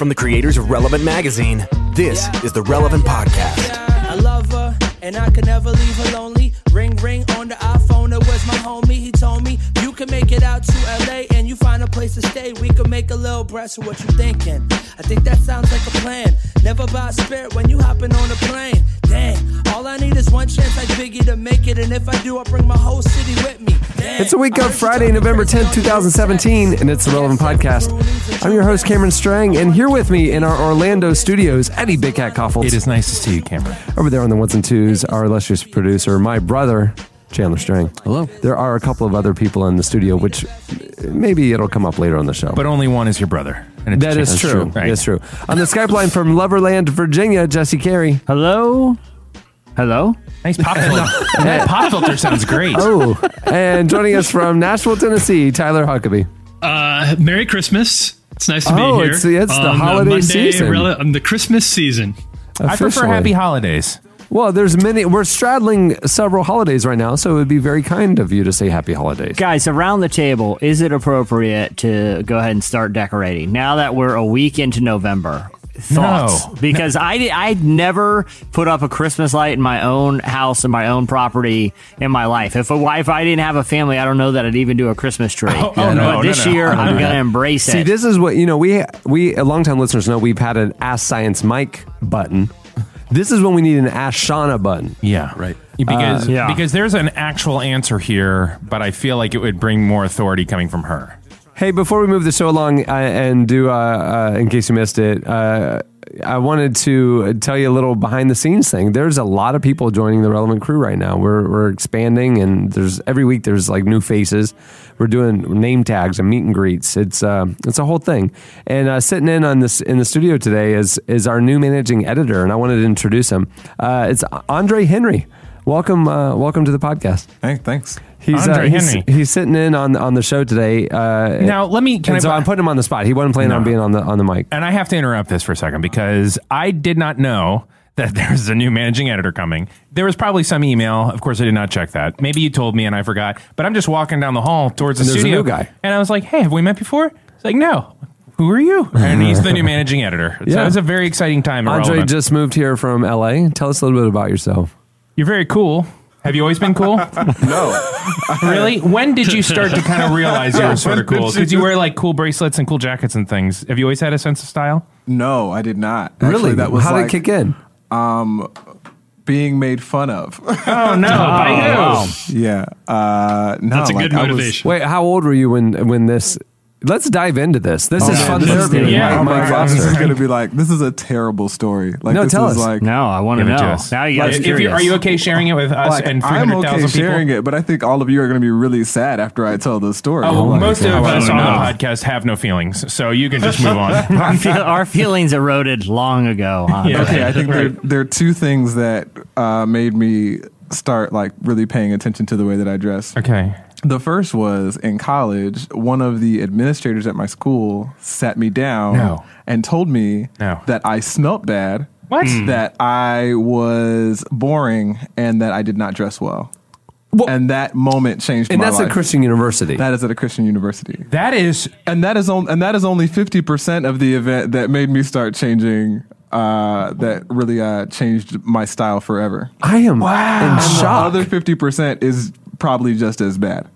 From the creators of Relevant Magazine, this is the Relevant Podcast. I love her, and I never leave her lonely. Ring, ring on the iPhone, that was my homie. He told me, You can make it out to LA and you find place to stay. We can make a little bread, so what you thinking? I think that sounds like a plan. Never buy spirit when you hopping on a plane. Dang, all I need is one chance like Biggie to make it, and if I do, I'll bring my whole city with me. Dang, It's a week of Friday, November 10th, 2017, and it's the Relevant Podcast. I'm your host, Cameron Strang, and here with me in our Orlando studios, Eddie Big Cat Kaufholz. It is nice to see you, Cameron. Over there on the ones and twos, our illustrious producer, my brother, Chandler Strang. Hello. There are a couple of other people in the studio, which maybe it'll come up later on the show. But only one is your brother. And it's that is That's true. Right. That's true. On the Skype line from Loverland, Virginia, Jesse Carey. Hello? Hello? Nice pop filter. that pop filter sounds great. Oh, and joining us from Nashville, Tennessee, Tyler Huckabee. Uh, Merry Christmas. It's nice to Oh, be here. it's- it's the on, uh, holiday Monday, season. rel- um, the Christmas season. I prefer happy holidays. Well, there's many. We're straddling several holidays right now, so it would be very kind of you to say happy holidays. Guys, around the table, is it appropriate to go ahead and start decorating now that we're a week into November? Thoughts? No. Because I I'd never put up a Christmas light in my own house and my own property in my life. If a, if I didn't have a family, I don't know that I'd even do a Christmas tree. Oh, oh, no, but no, this no. year, I'm going to that. embrace See, it. this is what you know. We we longtime listeners know we've had an Ask Science Mike button. This is when we need an Ask Shauna button. Yeah. Right. Because, Uh, yeah. because there's an actual answer here, but I feel like it would bring more authority coming from her. Hey, before we move the show along uh, and do, uh, uh, in case you missed it, uh, I wanted to tell you a little behind the scenes thing. There's a lot of people joining the relevant crew right now. We're, we're expanding, and there's every week there's like new faces. We're doing name tags and meet and greets. It's uh, it's a whole thing. And uh, sitting in on this in the studio today is is our new managing editor, and I wanted to introduce him. Uh, it's Andre Henry. Welcome, uh, welcome to the podcast. Hey, thanks. He's, uh, Andre he's, Henry. he's sitting in on on the show today. Uh, Now, let me. Can and I, so I'm putting him on the spot. He wasn't planning on being on the on the mic. and I have to interrupt this for a second because I did not know that there's a new managing editor coming. There was probably some email. Of course, I did not check that. Maybe you told me and I forgot. But I'm just walking down the hall towards the And there's a studio. new guy. And I was like, hey, have we met before? It's like, no. Who are you? And he's the new managing editor. So Yeah. it's a very exciting time. at Andre Relevant. just moved here from LA. Tell us a little bit about yourself. You're very cool. Have you always been cool? No, really? When did you start to kind of realize you were sort of cool? did Because you you- wear like cool bracelets and cool jackets and things. Have you always had a sense of style? no, I did not. Actually, really? that was How like did it kick in? um, being made fun of. Oh no! by who? wow. yeah, uh, no, That's a like, good I was- motivation. Wait, how old were you when when this? Let's dive into this. This is Oh, fun this is therapy. good. Yeah. Mike- Oh my Mike God, this is gonna be like this is a terrible story. Like No, this tell is us. like no, I want to Give to know. us. Now you guys If you, are you okay sharing it with us like and I'm 300,000 okay people? sharing it, but I think all of you are gonna be really sad after I tell the story. Oh, Like, most of us on know. the podcast have no feelings, so you can just move on. our, feel, our feelings eroded long ago. huh? Yeah. Okay, I think there, there are two things that uh, made me start like really paying attention to the way that I dress. Okay. The first was in college, one of the administrators at my school sat me down No. and told me No. that I smelt bad, What? that I was boring, and that I did not dress well. and that moment changed And my that's life. at Christian University. That is at a Christian university. That is And that is on, and that is only 50% of the event that made me start changing uh, that really uh, changed my style forever. I am in And the other 50% is probably just as bad.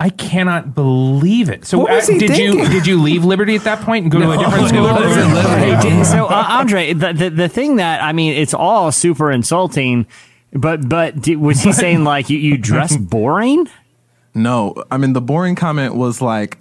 I cannot believe it. So What was uh, he did you did you leave Liberty at that point and go to a different school? What is it, Liberty? So uh, Andre, the, the the thing that I mean, it's all super insulting. But but did, was he saying like you, you dress boring? No, I mean the boring comment was like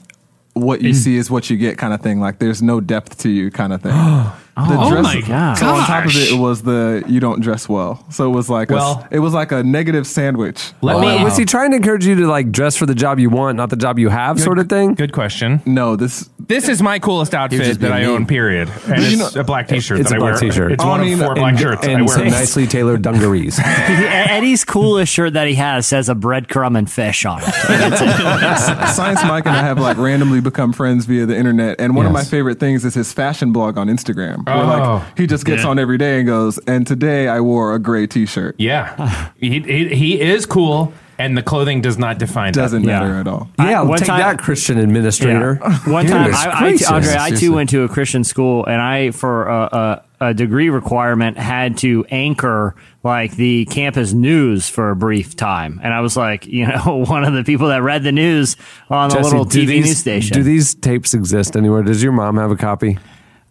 what you see is what you get kind of thing. Like there's no depth to you kind of thing. Oh my God. So on top of it, it was the you don't dress well. So it was like Well- a, it was like a negative sandwich. Let Wait, me. was he trying to encourage you to like dress for the job you want, not the job you have, sort of thing? Good question. No, this This is my coolest outfit just that I mean. own. Period. And You it's know- a black T-shirt. It's that a I black wear. t-shirt. It's I one mean, of four and- black shirts that I and wear. some nicely tailored dungarees. Eddie's coolest shirt that he has says a breadcrumb and fish on it. And it's a- Science Mike and I have like randomly become friends via the internet, and one of my favorite things is his fashion blog on Instagram, where Oh. like he just gets Yeah. on every day and goes, "And today I wore a gray T-shirt." Yeah, he, he he is cool. and the clothing does not define that. Doesn't Yeah. matter at all. Yeah, I- one take time- that, Christian administrator. One time, Goodness I, I, gracious. Andre, I too went to a Christian school, and I, for a, a, a degree requirement, had to anchor like the campus news for a brief time. And I was like, you know, one of the people that read the news on the little TV these- news station. Do these tapes exist anywhere? Does your mom have a copy?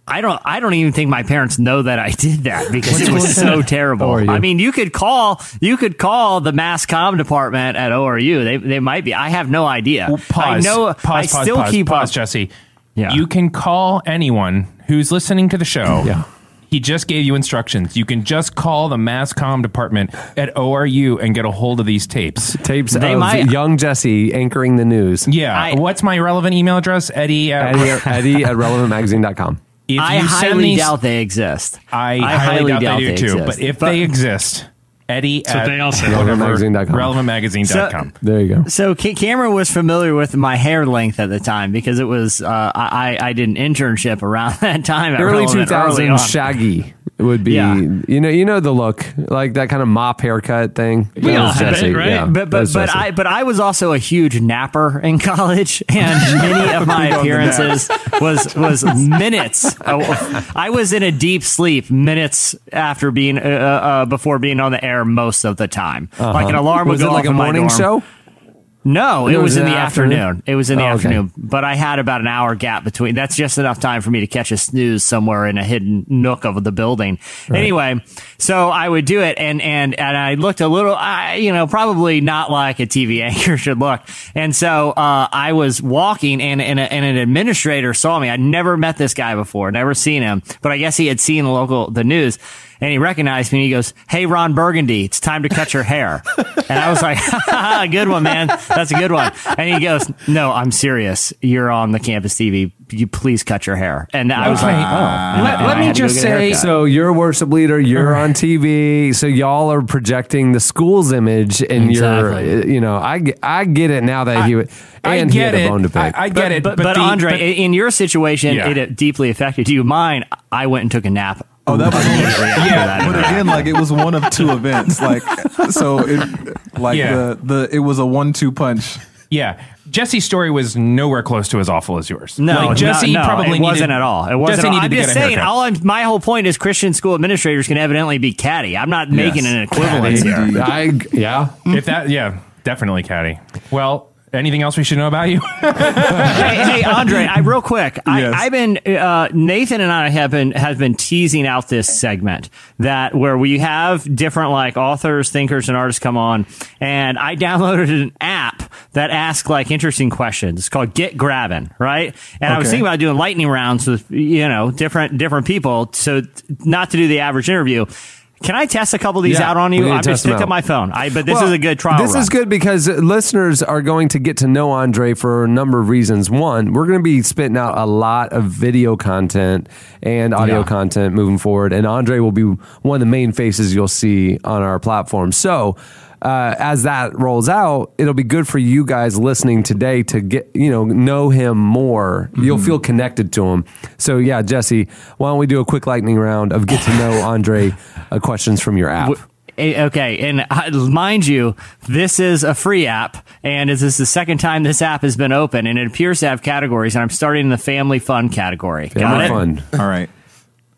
I don't. I don't even think my parents know that I did that because it was so terrible. I mean, you could call. You could call the mass comm department at ORU. They they might be. I have no idea. Well, pause. I know. Pause. I pause, still pause, keep pause, up. Jesse. Yeah. You can call anyone who's listening to the show. Yeah. He just gave you instructions. You can just call the mass comm department at ORU and get a hold of these tapes. Tapes They of might- young Jesse anchoring the news. Yeah. I- What's my relevant email address? Eddie. At, Eddie, Eddie at relevantmagazine.com. if I you send highly these, doubt they exist. I, highly, doubt, they do too. But if they exist, Eddie So at they all say. whatever, Relevantmagazine.com. relevantmagazine.com. There you go. So Ca- Cameron was familiar with my hair length at the time because it was uh, I I did an internship around that time. Early Relevant, early 2000s. Shaggy would be, Yeah. you know, you know the look, like that kind of mop haircut thing. We That all was have it, right? Yeah, But but but I but I was also a huge napper in college, and many of my appearances was was minutes. I was in a deep sleep minutes after being uh, uh, before being on the air most of the time. Like an alarm would Uh-huh. was go it like off a in morning show? No, it It was, was in the afternoon. afternoon? It was in the Oh, okay. afternoon, but I had about an hour gap between. That's just enough time for me to catch a snooze somewhere in a hidden nook of the building. Anyway, so I would do it, and and and I looked a little, I, you know, probably not like a TV anchor should look. And so uh, I was walking, and and, a, and an administrator saw me. I'd never met this guy before, never seen him, but I guess he had seen the local the news. And he recognized me and he goes, Hey, Ron Burgundy, it's time to cut your hair. and I was like, Good one, man. That's a good one. And he goes, No, I'm serious. You're on the campus TV. You please cut your hair. And I was like, Oh. And Let- and let me had to go just say- So you're a worship leader. You're on TV. So y'all are projecting the school's image, and Exactly. you're, you know, I get, I get it now that he would, I and he get had a bone to pick. I, I get but, it. but, but, the- Andre, but- in your situation, Yeah. it deeply affected you. Mine, I went and took a nap. Oh, that was immediately after that. But again, like it was one of two events. Like so, it like Yeah. the the it was a one-two punch. Yeah, Jesse's story was nowhere close to as awful as yours. No, like, Jesse no, no, probably it wasn't at all. It wasn't. Jesse at all. I'm to just get saying. All I'm, my whole point is Christian school administrators can evidently be catty. I'm not making an equivalence here. I, yeah. if that, yeah, definitely, catty. Well, anything else we should know about you? hey, hey, Andre, I, real quick. I, Yes. I've been uh, Nathan and I have been have been teasing out this segment that where we have different like authors, thinkers, and artists come on, and I downloaded an app that asks like interesting questions. It's called Get Grabbing, right? And I was thinking about doing lightning rounds with you know different different people, so not to do the average interview. Can I test a couple of these Yeah, out on you? I'm just test them pick up my phone. I but this Well, is a good trial. This run. is good because listeners are going to get to know Andre for a number of reasons. One, we're going to be spitting out a lot of video content and audio Yeah. content moving forward, and Andre will be one of the main faces you'll see on our platform. So. Uh, as that rolls out, it'll be good for you guys listening today to get you know know him more. You'll feel connected to him. So yeah, Jesse, why don't we do a quick lightning round of get to know Andre uh, questions from your app? W- eh, Okay, and uh, mind you, this is a free app, and this is the second time this app has been open, and it appears to have categories. And I'm starting in the family fun category. Got Family it? fun. All right.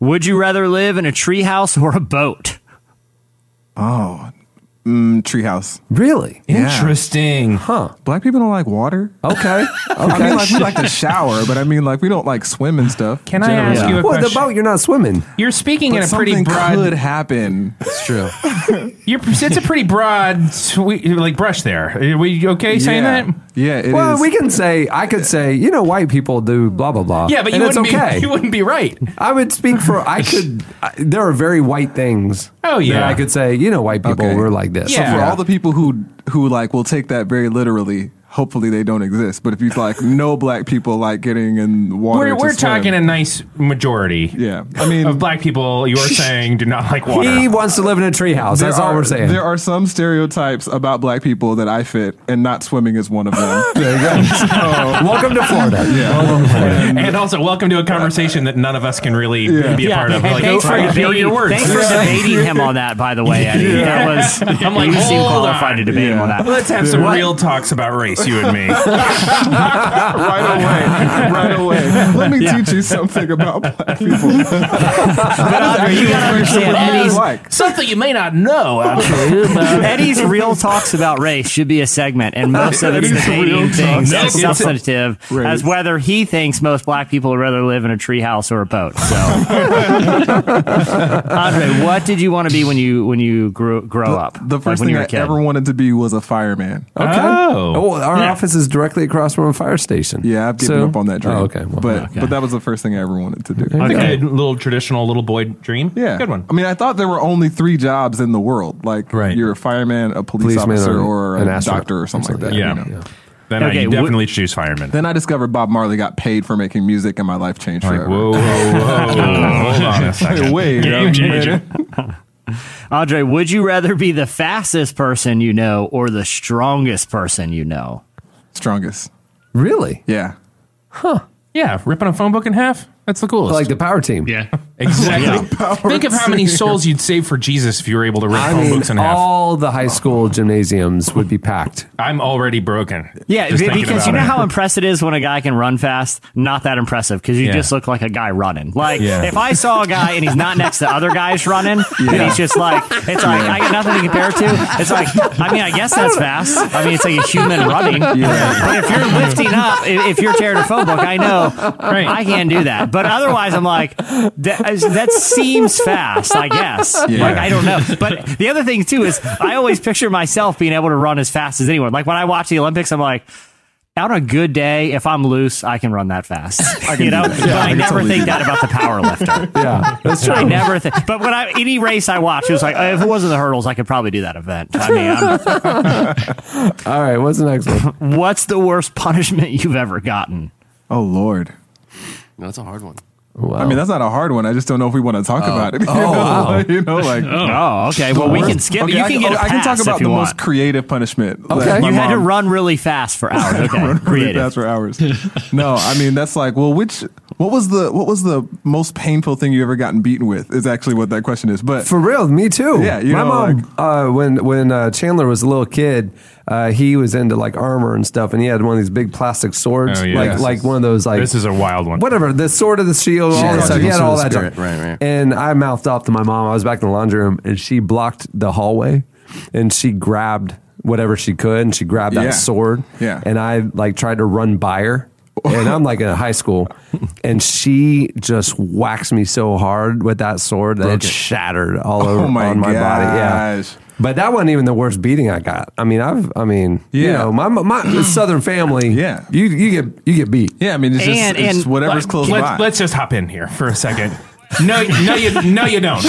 Would you rather live in a treehouse or a boat? Oh, mm, treehouse. Really? Interesting. Huh. Black people don't like water. Okay. I mean, like we like to shower, but I mean, like we don't like swim and stuff. Can I ask generally. you a Well, the question? boat, you're not swimming. You're speaking But in a pretty something broad. could happen. It's true. You're, it's a pretty broad, sweet, like brush there. Are we okay saying yeah. that? Yeah, it well, is. we can say, I could say, you know, white people do blah, blah, blah. Yeah, but you wouldn't okay. be. You wouldn't be right. I would speak for, I could, I, there are very white things. Oh, yeah. That I could say, you know, white people Okay. were like this. Yeah. For all the people who who like will take that very literally, hopefully they don't exist. But if you like no black people like getting in water, We're, to we're swim, talking a nice majority. Yeah, I mean, of black people you're saying do not like water. He wants to live in a treehouse. there That's all we're saying. There are some stereotypes about black people that I fit, and not swimming is one of them. there you go. Welcome to Florida. yeah, and also, welcome to a conversation that none of us can really Yeah. be a part of. and Like, thanks for feel debating, your words. thanks for debating him on that, by the way, Eddie. That was I'm like, you seem qualified on. to debate him on that. Let's have some real talks about race, you and me. right away, right away. Let me teach you something about black people. But Andre, you gotta understand Eddie's like. Something you may not know, actually. about- Eddie's real talks about race should be a segment, and most of it's Eddie's debating real things talks. as substantive Race. as whether he thinks most black people would rather live in a treehouse or a boat. So, Andre, what did you want to be when you when you grew grow up? The Like first when thing you were I a kid? ever wanted to be was a fireman. Okay. Oh. Oh, our Yeah. office is directly across from a fire station. Yeah, I've given So- up on that dream. Oh, okay. Well, but okay. but that was the first thing I ever wanted to do. It's a Okay. good little traditional little boy dream. Yeah, Good one. I mean, I thought there were only three jobs in the world. Like, Right. you're a fireman, a police Policeman, officer, or or an a astronaut, doctor, or something like that. Yeah. you know? yeah. Then Okay, I wh- definitely choose fireman. Then I discovered Bob Marley got paid for making music, and my life changed like, forever. whoa, whoa, whoa. Hold on a second. Wait, Game changer. Minute. Andre, would you rather be the fastest person you know or the strongest person you know? Strongest. Really? Yeah. Huh. Yeah, ripping a phone book in half? That's the coolest. Like the power team. Yeah. Exactly. Think of how many souls you'd save for Jesus if you were able to rip I phone mean, books in half. all the high school gymnasiums would be packed. I'm already broken. Yeah, just be- thinking because you about know it. how impressive it is when a guy can run fast. Not that impressive because you Yeah. just look like a guy running. Like Yeah. if I saw a guy and he's not next to other guys running, and he's just like, it's like I got nothing to compare it to. It's like I mean, I guess that's fast. I mean, it's like a human running. But if you're lifting up, i- if you're carrying a phone book, I know Right. I can't do that. But otherwise, I'm like, that, that seems fast. I guess. Yeah. Like I don't know. But the other thing too is I always picture myself being able to run as fast as anyone. Like when I watch the Olympics, I'm like. On a good day, if I'm loose, I can run that fast. can you know, do that. but I I never totally think that about the power lifter. Yeah, that's true. I never think. But when I any race I watch, it was like uh, if it wasn't the hurdles, I could probably do that event. I mean, I'm- All right, what's the next one? what's the worst punishment you've ever gotten? Oh Lord. That's a hard one. Wow. I mean, that's not a hard one. I just don't know if we want to talk about it. You Oh, know, wow. like, you know, like. Oh, okay. Well, we can skip. Okay, you I can get. A I can talk about the want. most creative punishment. Okay. that my You had to run really fast for hours. Okay, run really creative. fast for hours. no, I mean that's like, well, which what was the what was the most painful thing you ever gotten beaten with? Is actually what that question is. But For real, me too. Yeah, you my know, mom. uh, when when uh, Chandler was a little kid, uh, he was into like armor and stuff, and he had one of these big plastic swords, Oh, yeah. like Yes. like one of those like This is a wild one. whatever the sword of the shield, all Yeah, that stuff. He had sword all of the that spirit, right, right. And I mouthed off to my mom. I was back in the laundry room, and she blocked the hallway, and she grabbed whatever she could, and she grabbed that Yeah. sword. Yeah. And I like tried to run by her. and I'm like in high school, and she just whacks me so hard with that sword that Broke it it. shattered all over Oh my on my body. Yeah, gosh. But that wasn't even the worst beating I got. I mean, I've, I mean, you know, my my Southern family. Yeah. you you get you get beat. yeah, I mean it's just And- it's and, whatever's Let- close let's, by. let's just hop in here for a second. No, no, you, don't. no, you don't. Like,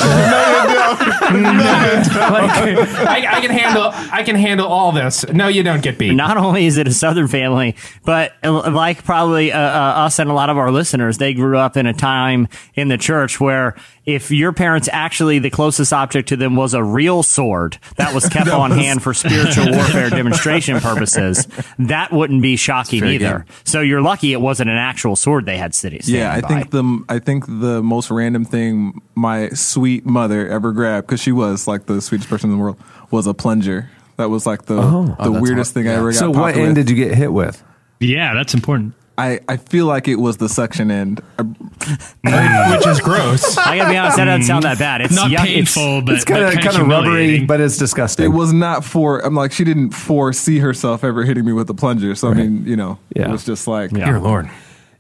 I, I can handle, I can handle all this. No, you don't get beat. Not only is it a Southern family, but uh, like probably uh, uh, us and a lot of our listeners, they grew up in a time in the church where if your parents actually the closest object to them was a real sword that was kept on hand for spiritual warfare demonstration purposes, that wouldn't be shocking either. game. So you're lucky it wasn't an actual sword they had sitting. yeah, I standing think the I think the most random thing my sweet mother ever grabbed because she was like the sweetest person in the world was a plunger. That was like the oh. the Oh, weirdest hard. thing I ever got. So what end with. did you get hit with? Yeah, that's important. I I feel like it was the suction end. I- which is gross. I gotta be honest, that doesn't sound that bad. It's Not yuck- painful, but It's kind of kind of rubbery, but it's disgusting. It was not for. I'm like she didn't foresee herself ever hitting me with the plunger. So I mean, you know, Yeah. it was just like Dear Lord.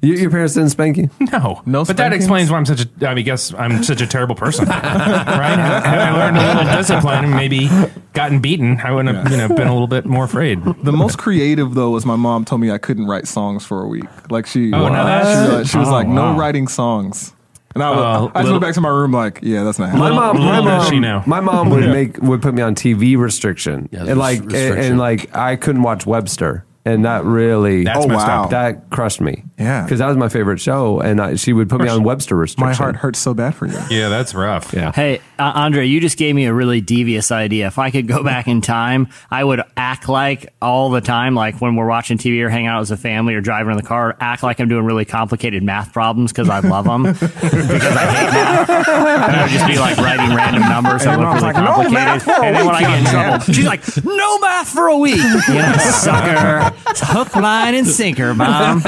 You, your parents didn't spank you? No, No But that spankings? explains why I'm such a. I mean, guess I'm such a terrible person, right? Had I learned a little discipline and maybe gotten beaten, I wouldn't have, you know, been a little bit more afraid. The most creative though was my mom told me I couldn't write songs for a week. Like she, Oh, no, that's- she, was- she was Oh, like, no wow. writing songs. And I, was, Uh, I just little- went back to my room like, yeah, that's not My happening. mom, my little does mom, she know. my mom would make would put me on TV restriction, Yeah, and res- like and, and like I couldn't watch Webster. And that really That's Oh, messed wow. up. that crushed me. Yeah. because that was my favorite show, and I, she would put me on Webster restriction. My heart hurts so bad for you. Yeah, that's rough. Yeah. Hey, uh, Andre, you just gave me a really devious idea. If I could go back in time, I would act like all the time, like when we're watching TV or hanging out as a family or driving in the car, act like I'm doing really complicated math problems because I love them. because I hate math. And I would just be like writing random numbers that And look mom's really like, "No complicated. math for a and then when I week, get in young trouble, she's like, no math for a week. You know, sucker. It's hook, line, and sinker, mom.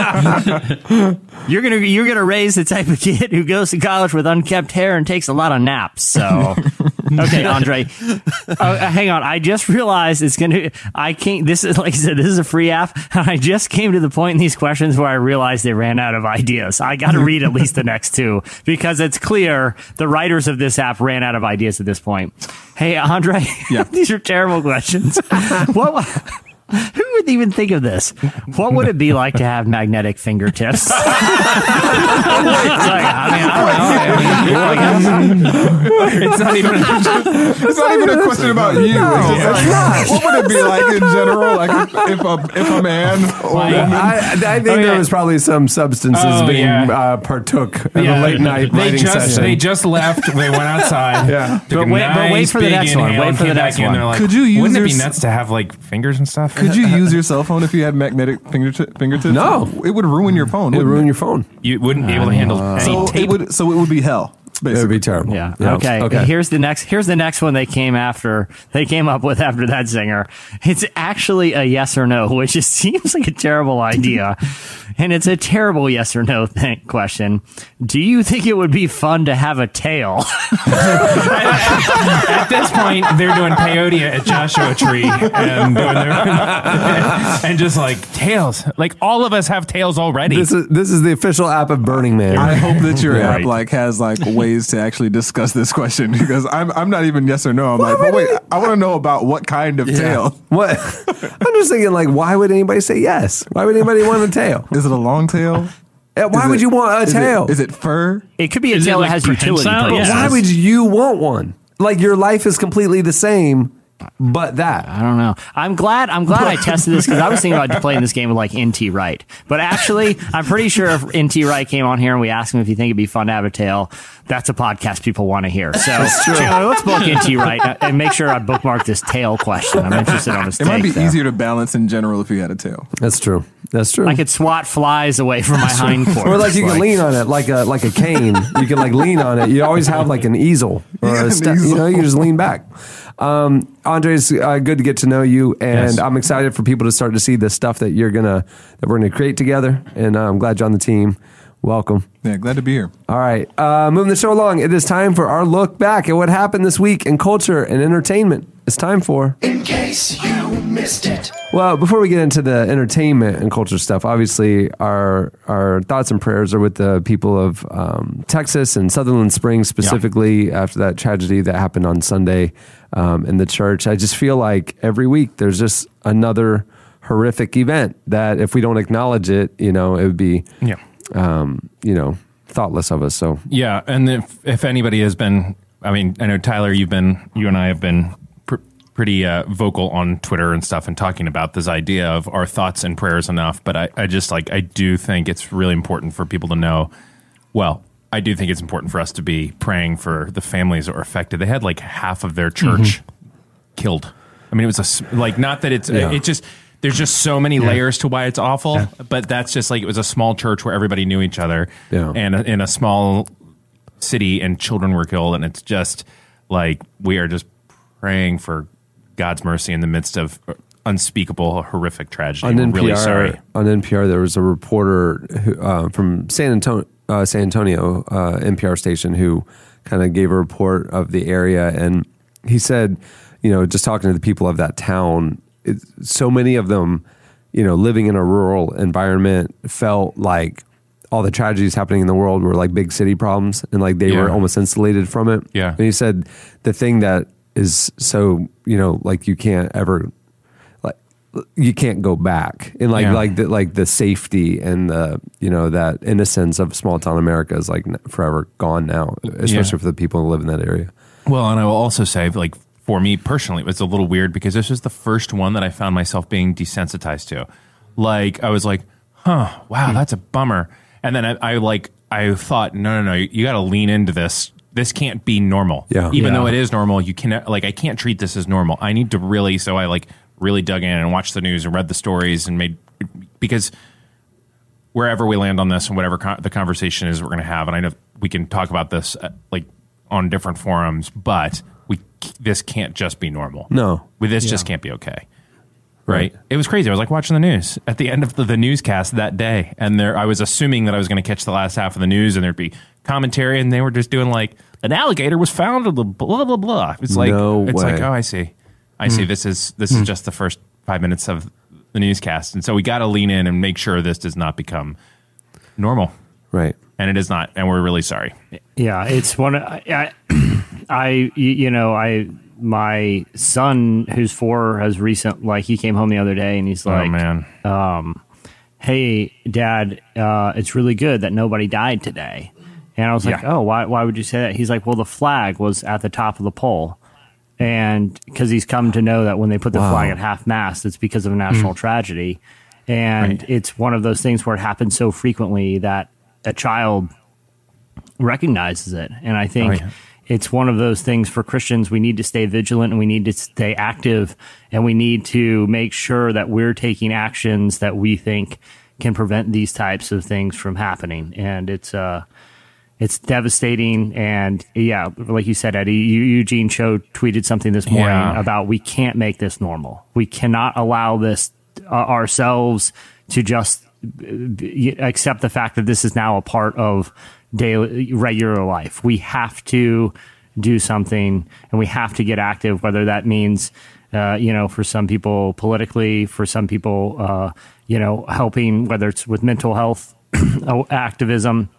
You're gonna you're gonna raise the type of kid who goes to college with unkempt hair and takes a lot of naps. So, okay, Andre, uh, hang on. I just realized it's gonna. I can't. This is like I said. This is a free app, and I just came to the point in these questions where I realized they ran out of ideas. I got to read at least the next two because it's clear the writers of this app ran out of ideas at this point. Hey, Andre, Yeah. these are terrible questions. what? Who would even think of this? What would it be like to have magnetic fingertips? It's like, I mean, I don't know. I mean, cool, I guess. It's not even. It's not even a question about you. It's just like, what would it be like in general? Like if, if a if a man or Like, woman I, I think Oh, there was probably some substances Oh, being yeah. uh, partook in Yeah, a late night they writing just session. they just left. They went outside. Yeah. But a wait- but wait for the next one. Wait for the next one. Like, Could you use Wouldn't it be your- nuts to have like fingers and stuff? Could you use your cell phone if you had magnetic fingertip, fingertips? No. it would ruin your phone. it would wouldn't ruin your phone. You wouldn't be able to ah. handle any So tape. it would so it would be hell. Basically. It would be terrible. Yeah. Yeah. Okay. Okay. Here's the next. Here's the next one they came after. They came up with after that singer. It's actually a yes or no, which just seems like a terrible idea, and it's a terrible yes or no thing, question. Do you think it would be fun to have a tail? At this point, they're doing peyote at Joshua Tree and doing their and just like tails. Like all of us have tails already. This is this is the official app of Burning Man. I hope that your Right. app like has like ways to actually discuss this question because I'm I'm not even yes or no. I'm like, but wait, I want to know about what kind of tail. What? I'm just thinking, like, why would anybody say yes? Why would anybody want a tail? Is it a long tail? Why Is would it- you want a is tail? Is it fur? It could be a Is it tail like that has utility prehensile? purposes. Yeah. Why would you want one? Like your life is completely the same, but that. I don't know. I'm glad. I'm glad I tested this because I was thinking about playing this game with like NT Wright. But actually, I'm pretty sure if NT Wright came on here and we asked him if you think it'd be fun to have a tail, that's a podcast people want to hear. So Chandler, let's book NT Wright and make sure I bookmark this tail question. I'm interested on his It might be there. easier to balance in general if you had a tail. That's true. That's true. I could swat flies away from my hindquarters. or like you can lean on it, like a like a cane. you can like lean on it. You always have like an easel or Yeah, a an step. You know, you just lean back. Um, Andre, it's uh, good to get to know you, and Yes. I'm excited for people to start to see the stuff that you're gonna that we're gonna create together. And uh, I'm glad you're on the team. Welcome. Yeah, glad to be here. All right, uh, moving the show along. It is time for our look back at what happened this week in culture and entertainment. It's time for. In case you missed it. Well, before we get into the entertainment and culture stuff, obviously our our thoughts and prayers are with the people of um, Texas and Sutherland Springs specifically after that tragedy that happened on Sunday um, in the church. I just feel like every week there's just another horrific event that if we don't acknowledge it, you know, it would be, yeah. um, you know, thoughtless of us. So Yeah, and if if anybody has been, I mean, I know Tyler, you've been, you and I have been pr- pretty uh, vocal on Twitter and stuff, and talking about this idea of our thoughts and prayers enough. But I, I just like, I do think it's really important for people to know. Well, I do think it's important for us to be praying for the families that were affected. They had like half of their church killed. I mean, it was a like not that it's Yeah. it just. There's just so many layers to why it's awful, but that's just like it was a small church where everybody knew each other, Yeah. and in a small city and children were killed and it's just like we are just praying for God's mercy in the midst of unspeakable horrific tragedy. on We're NPR, really sorry. on NPR, there was a reporter who, uh, from San Antonio, uh, San Antonio uh, NPR station who kind of gave a report of the area, and he said, you know, just talking to the people of that town, it, so many of them, you know, living in a rural environment, felt like all the tragedies happening in the world were like big city problems, and like they Yeah. were almost insulated from it. Yeah. and he said the thing that is so, you know, like you can't ever you can't go back and like Yeah. like the like the safety and the you know that innocence of small town America is like forever gone now, especially Yeah. for the people who live in that area. Well, and I will also say, like for me personally, it was a little weird because this was the first one that I found myself being desensitized to. Like I was like, huh, wow, hmm. that's a bummer. And then I, I like I thought, no, no, no, you got to lean into this. This can't be normal. Yeah. Even Yeah. though it is normal, you can like I can't treat this as normal. I need to really. So I like really dug in and watched the news and read the stories and made because wherever we land on this and whatever con- the conversation is we're going to have, and I know we can talk about this uh, like on different forums, but we this can't just be normal. No. with this just can't be okay. Right. It was crazy. I was like watching the news at the end of the, the newscast that day, and there I was assuming that I was going to catch the last half of the news, and there'd be commentary, and they were just doing like an alligator was found, blah blah blah blah. It's like No it's like oh, I see, I see. Hmm. This is this is hmm. just the first five minutes of the newscast, and so we got to lean in and make sure this does not become normal, Right. and it is not, and we're really sorry. Yeah, it's one. of- I, I, I, you know, I, my son who's four has recent, like, he came home the other day and he's oh, like, oh man, um, "Hey, Dad, uh, it's really good that nobody died today." And I was like, "Oh, why? Why would you say that?" He's like, "Well, the flag was at the top of the pole." And because he's come to know that when they put the Wow. flag at half mast, it's because of a national tragedy. And Right. it's one of those things where it happens so frequently that a child recognizes it. And I think Oh, yeah. it's one of those things for Christians. We need to stay vigilant and we need to stay active and we need to make sure that we're taking actions that we think can prevent these types of things from happening. And it's, uh, it's devastating. And yeah, like you said, Eddie, Eugene Cho tweeted something this morning Yeah. about we can't make this normal. We cannot allow this uh, ourselves to just accept the fact that this is now a part of daily regular life. We have to do something and we have to get active, whether that means, uh, you know, for some people politically, for some people, uh, you know, helping, whether it's with mental health activism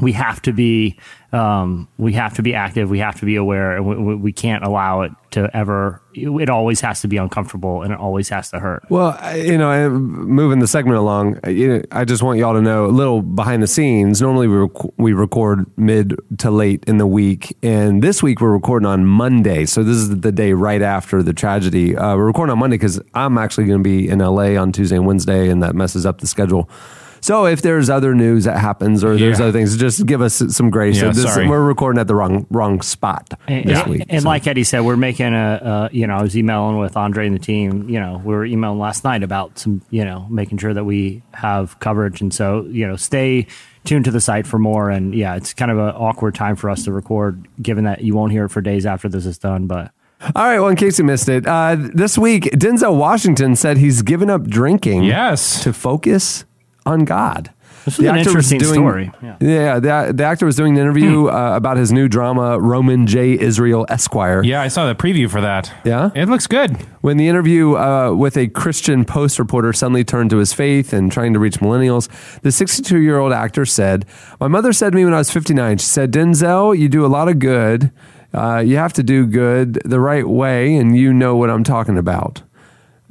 we have to be um, we have to be active. We have to be aware, and we, we- can't allow it to ever. It always has to be uncomfortable, and it always has to hurt. Well, you know, moving the segment along, I just want y'all to know a little behind the scenes. Normally, we rec- we record mid to late in the week, and this week we're recording on Monday. So this is the day right after the tragedy. Uh, we're recording on Monday because I'm actually going to be in LA on Tuesday and Wednesday, and that messes up the schedule. So if there's other news that happens or there's Yeah. other things, just give us some grace. Yeah, So this, we're recording at the wrong wrong spot And, this and- week. and so. like Eddie said, we're making a, a. You know, I was emailing with Andre and the team. You know, we were emailing last night about some. You know, making sure that we have coverage, and so you know, stay tuned to the site for more. And yeah, it's kind of an awkward time for us to record, given that you won't hear it for days after this is done. But All right. Well, in case you missed it, uh, this week Denzel Washington said he's given up drinking. Yes. to focus on God. This was an interesting doing- story. Yeah. the, the actor was doing an interview Hmm. uh, about his new drama, Roman J. Israel Esquire. yeah, I saw the preview for that. Yeah? it looks good. When the interview uh, with a Christian Post reporter suddenly turned to his faith and trying to reach millennials, the 62 year old actor said, My mother said to me when I was 59, she said, Denzel, you do a lot of good. Uh, you have to do good the right way, and you know what I'm talking about.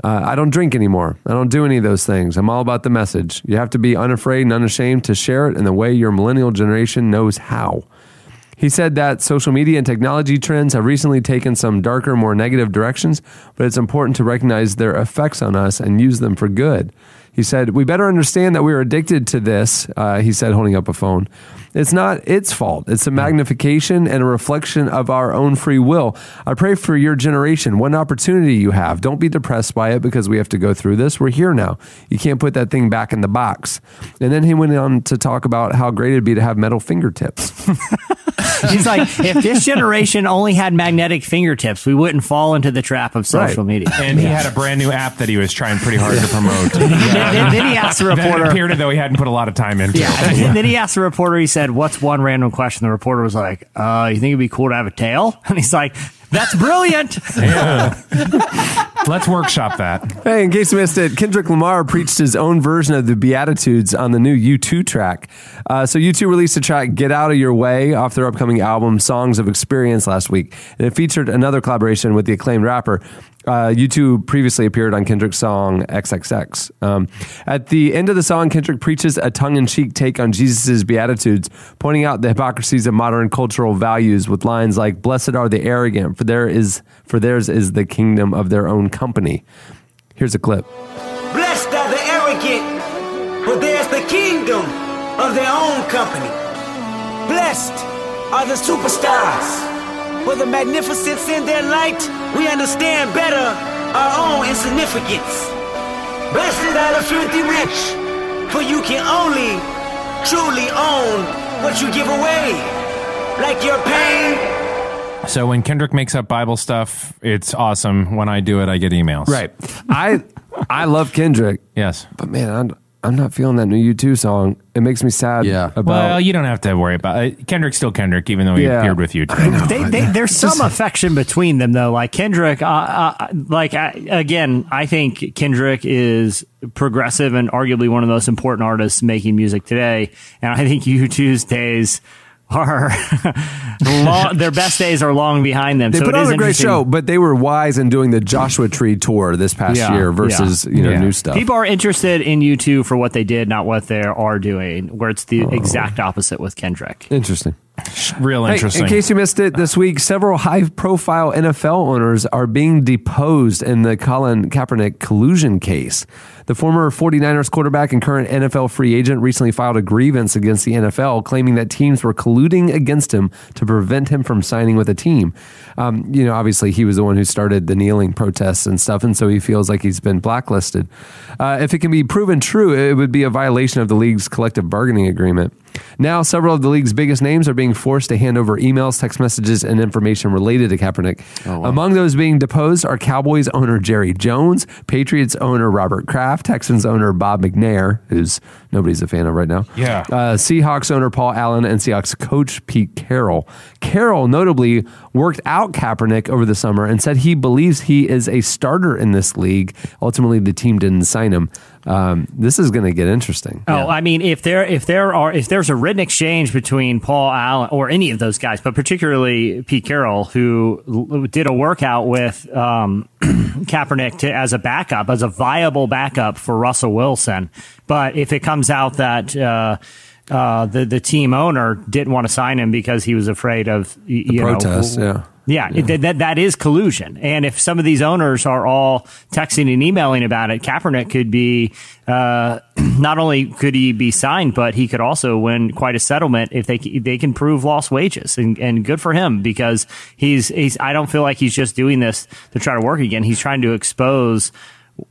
Uh, I don't drink anymore. I don't do any of those things. I'm all about the message. You have to be unafraid and unashamed to share it in the way your millennial generation knows how. He said that social media and technology trends have recently taken some darker, more negative directions, but it's important to recognize their effects on us and use them for good. He said, We better understand that we're addicted to this, uh, he said, holding up a phone. It's not its fault. It's a hmm. magnification and a reflection of our own free will. I pray for your generation. What an opportunity you have. Don't be depressed by it because we have to go through this. We're here now. You can't put that thing back in the box. And then he went on to talk about how great it'd be to have metal fingertips. He's like, if this generation only had magnetic fingertips, we wouldn't fall into the trap of social Right. media. And he had a brand new app that he was trying pretty hard to promote. then, then- then he asked the that reporter. appeared though he hadn't put a lot of time into. Yeah. And then he asked the reporter, he said, What's one random question? The reporter was like, uh, You think it'd be cool to have a tail? And he's like, That's brilliant. Let's workshop that. Hey, in case you missed it, Kendrick Lamar preached his own version of the Beatitudes on the new U2 track. Uh, so U2 released a track, Get Out of Your Way, off their upcoming album, Songs of Experience, last week. And it featured another collaboration with the acclaimed rapper. Uh, U2 previously appeared on Kendrick's song XXX. Um, at the end of the song, Kendrick preaches a tongue in cheek take on Jesus' Beatitudes, pointing out the hypocrisies of modern cultural values with lines like, Blessed are the arrogant, for, there is, for theirs is the kingdom of their own company. Here's a clip. Blessed are the arrogant, but there's the kingdom of their own company. Blessed are the superstars. For the magnificence in their light, we understand better our own insignificance. Blessed are the filthy rich, for you can only truly own what you give away. Like your pain, So when Kendrick makes up Bible stuff, it's awesome. When I do it, I get emails. Right. I I love Kendrick, Yes. but man, I'm I'm not feeling that new U2 song. It makes me sad Yeah. about Well, you don't have to worry about it. Kendrick's still Kendrick, even though he Yeah. appeared with you. They, they, there's some affection between them, though. Like Kendrick, uh, uh, like I, again, I think Kendrick is progressive and arguably one of the most important artists making music today. And I think U2's days are long, their best days are long behind them. They so put it on is a great show, but they were wise in doing the Joshua Tree tour this past Yeah, year versus you know Yeah. new stuff. People are interested in U2 for what they did, not what they are doing. Where it's the oh. exact opposite with Kendrick. Interesting. Real Hey, interesting. in case you missed it this week, several high-profile NFL owners are being deposed in the Colin Kaepernick collusion case. The former 49ers quarterback and current NFL free agent recently filed a grievance against the NFL, claiming that teams were colluding against him to prevent him from signing with a team. Um, you know, obviously, he was the one who started the kneeling protests and stuff, and so he feels like he's been blacklisted. Uh, if it can be proven true, it would be a violation of the league's collective bargaining agreement. Now, several of the league's biggest names are being forced to hand over emails, text messages, and information related to Kaepernick. Among those being deposed are Cowboys owner Jerry Jones, Patriots owner Robert Kraft, Texans owner Bob McNair, who's nobody's a fan of right now. Yeah. Uh, Seahawks owner Paul Allen and Seahawks coach Pete Carroll. Carroll notably worked out Kaepernick over the summer and said he believes he is a starter in this league. Ultimately, the team didn't sign him. Um, this is going to get interesting. Oh, I mean, if there if there are if there's a written exchange between Paul Allen or any of those guys, but particularly Pete Carroll, who l- did a workout with um, Kaepernick to, as a backup, as a viable backup for Russell Wilson, but if it comes out that uh, uh, the the team owner didn't want to sign him because he was afraid of y- you know, protests, yeah. Yeah, it- that that is collusion. And if some of these owners are all texting and emailing about it, Kaepernick could be uh, not only could he be signed, but he could also win quite a settlement if they they can prove lost wages. And, and good for him because he's he's. I don't feel like he's just doing this to try to work again. He's trying to expose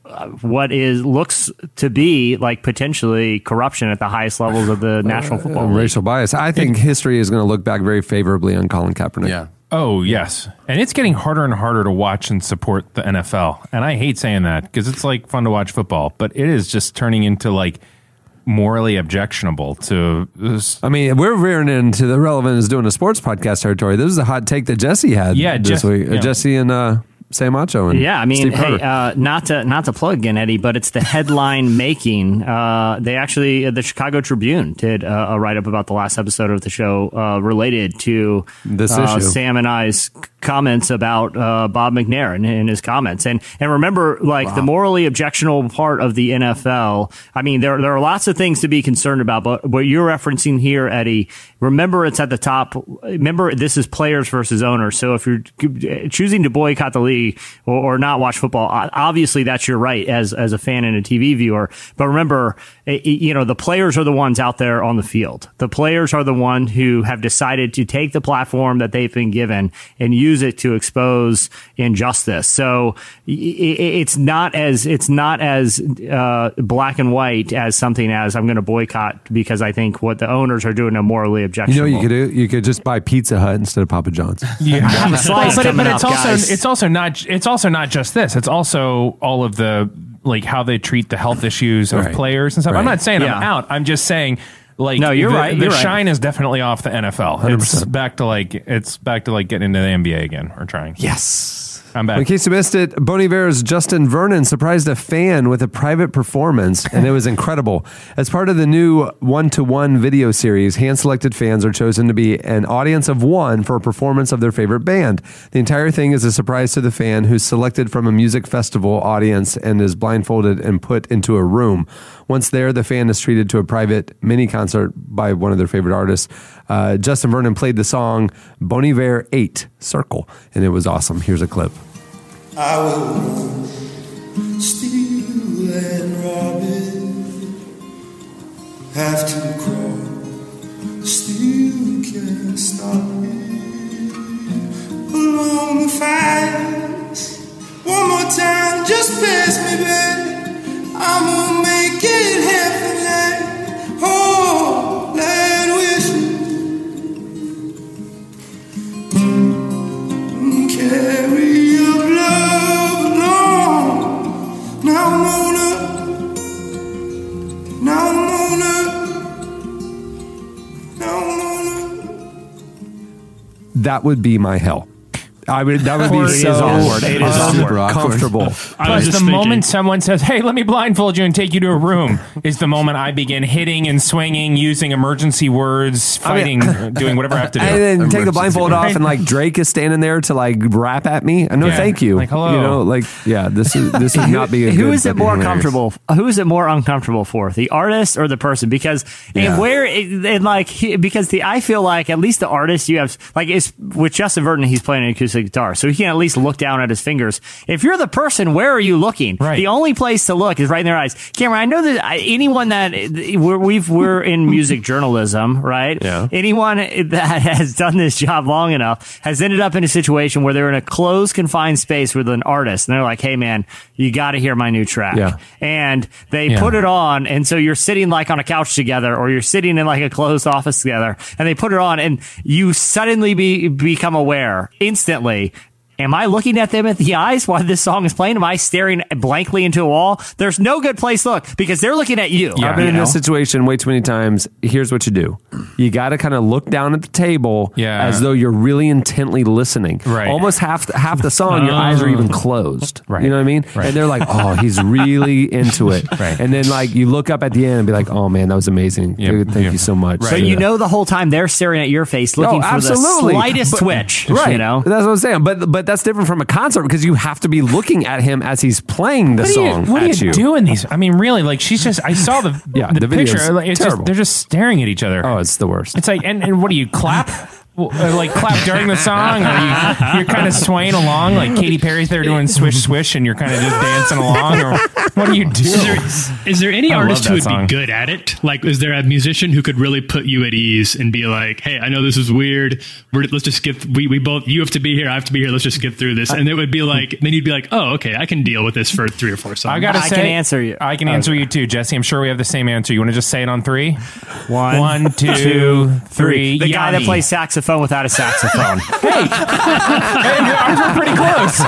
uh, what is looks to be like potentially corruption at the highest levels of the National Football And League. racial bias. I think history is going to look back very favorably on Colin Kaepernick. Yeah. Oh, yes. And it's getting harder and harder to watch and support the NFL. And I hate saying that because it's like fun to watch football, but it is just turning into like morally objectionable to this. I mean, we're veering into the relevant is doing a sports podcast territory. This is a hot take that Jesse had. Yeah, this Jess- week. Uh, yeah. Jesse and uh, Sam Macho and Yeah, I mean, hey, uh, not to not to plug again, Eddie, but it's the headline making. Uh, they actually, the Chicago Tribune did uh, a write up about the last episode of the show uh, related to This uh, issue. Sam and I's comments about uh, Bob McNair and, and his comments. And and remember, like the morally objectionable part of the NFL. I mean, there there are lots of things to be concerned about, but what you're referencing here, Eddie. Remember, it's at the top. Remember, this is players versus owners. So if you're choosing to boycott the league or, or not watch football, obviously that's your right as as a fan and a TV viewer. But remember, eh, you know the players are the ones out there on the field. The players are the one who have decided to take the platform that they've been given and use it to expose injustice. So i- i- it's not as it's not as uh, black and white as something as I'm going to boycott because I think what the owners are doing are morally objectionable. you objectionable. know, you could do you could just buy Pizza Hut instead of Papa John's. Yeah, have a slice but, but it's up, also guys. it's also not it's also not just this. It's also all of the like how they treat the health issues of Right. players and stuff. I'm Right. not saying I'm out. I'm just saying like No, you're the, right, The you're right. shine is definitely off the NFL. It's 100%. back to like it's back to like getting into the NBA again or trying. Yes. I'm back. In case you missed it, Bon Iver's Justin Vernon surprised a fan with a private performance, and it was incredible. As part of the new one to one video series, hand selected fans are chosen to be an audience of one for a performance of their favorite band. The entire thing is a surprise to the fan who's selected from a music festival audience and is blindfolded and put into a room. Once there, the fan is treated to a private mini concert by one of their favorite artists. Uh, Justin Vernon played the song Bon Iver 8 Circle, and it was awesome. Here's a clip. I will steal and rob it. have to crawl, still can't stop. Along the fast, one more time, just pass me baby. I'm gonna make it happen. That would be my hell. I would. That would be It is so awkward. It is super awkward. comfortable. I was Plus, the thinking- moment someone says, "Hey, let me blindfold you and take you to a room," is the moment I begin hitting and swinging, using emergency words, I mean- fighting, doing whatever I have to do. And then take the blindfold off, and like Drake is standing there to like rap at me. No, Yeah. thank you. Like, hello. You know, like yeah, this is this would not be. A who good is it more hilarious. comfortable? Who is it more uncomfortable for, the artist or the person? Because Yeah. and where and like because the I feel like at least the artist you have like it's with Justin Vernon he's playing an acoustic guitar, so he can at least look down at his fingers. If you're the person, where are you looking? Right. The only place to look is right in their eyes. Cameron, I know that anyone that we're, we've we're in music journalism, right? Yeah. Anyone that has done this job long enough has ended up in a situation where they're in a closed, confined space with an artist, and they're like, "Hey, man, you got to hear my new track." Yeah. And they Yeah. put it on, and so you're sitting like on a couch together, or you're sitting in like a closed office together, and they put it on, and you suddenly be become aware instantly way Am I looking at them at the eyes while this song is playing? Am I staring blankly into a wall? There's no good place to look because they're looking at you. I've been you in this situation way too many times. Here's what you do: you got to kind of look down at the table, Yeah. as though you're really intently listening. Right. Almost half half the song, your eyes are even oh. closed. Right. You know what I mean? Right. And they're like, "Oh, he's really into it." Right. And then like you look up at the end and be like, "Oh man, that was amazing. Yeah. Dude, thank Yeah. you so much." Right. But you know the whole time they're staring at your face, looking Oh, for absolutely. the slightest But- twitch. Right. You know. That's what I'm saying. But but that's different from a concert because you have to be looking at him as he's playing the What are song you, what are you you. doing these? I mean, really, like she's just. I saw the Yeah, the, the picture. Like, it's just, they're just staring at each other. Oh, it's the worst. It's like, and, and what do you clap? Well, uh, Like clap during the song, or you, you're kind of swaying along, like Katy Perry's there doing swish swish, and you're kind of just dancing along, or what do you do? Is there, is there any I artist who would song. be good at it? Like, is there a musician who could really put you at ease and be like, "Hey, I know this is weird. We're, let's just skip. We, we both. You have to be here. I have to be here. Let's just skip through this." And it would be like, then you'd be like, "Oh, okay, I can deal with this for three or four songs." I gotta I say, can answer you. I can answer you too, Jesse. I'm sure we have the same answer. You want to just say it on three? One, One, two, three. The guy that plays saxophone without a saxophone. Hey, your arms were pretty close.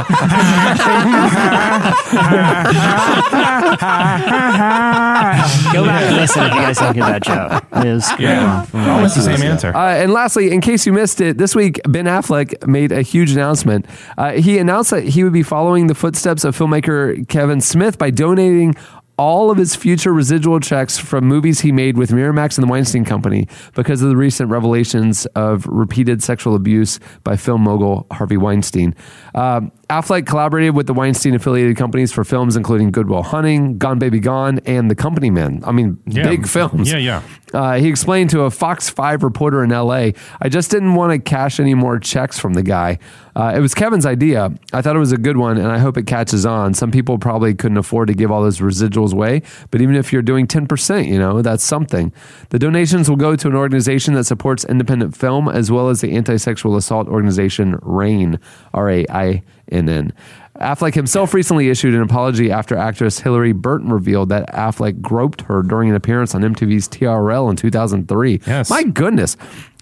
Go back and listen if you guys don't get that joke. It was Yeah, almost the same answer. Uh, and lastly, in case you missed it, this week Ben Affleck made a huge announcement. Uh, he announced that he would be following the footsteps of filmmaker Kevin Smith by donating all of his future residual checks from movies he made with Miramax and the Weinstein Company because of the recent revelations of repeated sexual abuse by film mogul Harvey Weinstein. Um, Affleck collaborated with the Weinstein affiliated companies for films including Good Will Hunting, Gone Baby Gone, and The Company Men. I mean, Yeah. big films. Yeah, yeah. Uh, he explained to a Fox 5 reporter in LA, I just didn't want to cash any more checks from the guy. Uh, it was Kevin's idea. I thought it was a good one, and I hope it catches on. Some people probably couldn't afford to give all those residuals away, but even if you're doing 10%, you know, that's something. The donations will go to an organization that supports independent film as well as the anti sexual assault organization RAINN, R A I N N. Affleck himself recently issued an apology after actress Hilarie Burton revealed that Affleck groped her during an appearance on MTV's TRL in 2003. Yes. My goodness.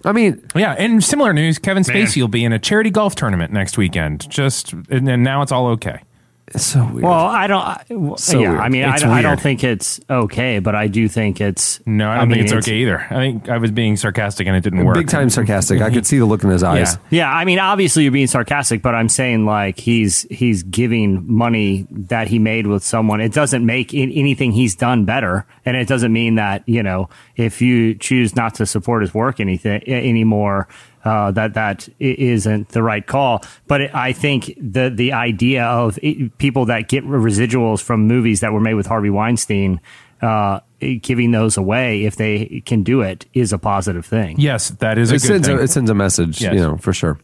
I mean, Yeah, and similar news: Kevin Man. Spacey will be in a charity golf tournament next weekend. Just and, and now it's all okay. It's so weird. Well, I don't. I, well, So yeah, weird. I mean, I, don't- I don't think it's okay, but I do think it's. No, I don't mean, think it's, okay either. I think I was being sarcastic and it didn't work. Big time sarcastic. I could see the look in his eyes. Yeah. Yeah, I mean, obviously you're being sarcastic, but I'm saying like he's he's giving money that he made with someone. It doesn't make in, anything he's done better, and it doesn't mean that you know if you choose not to support his work anything anymore. Uh, that that i- isn't the right call, but it, I think the the idea of it, people that get residuals from movies that were made with Harvey Weinstein, uh, giving those away if they can do it is a positive thing. Yes, that is a It good sends thing. a, it sends a message, Yes. you know, for sure.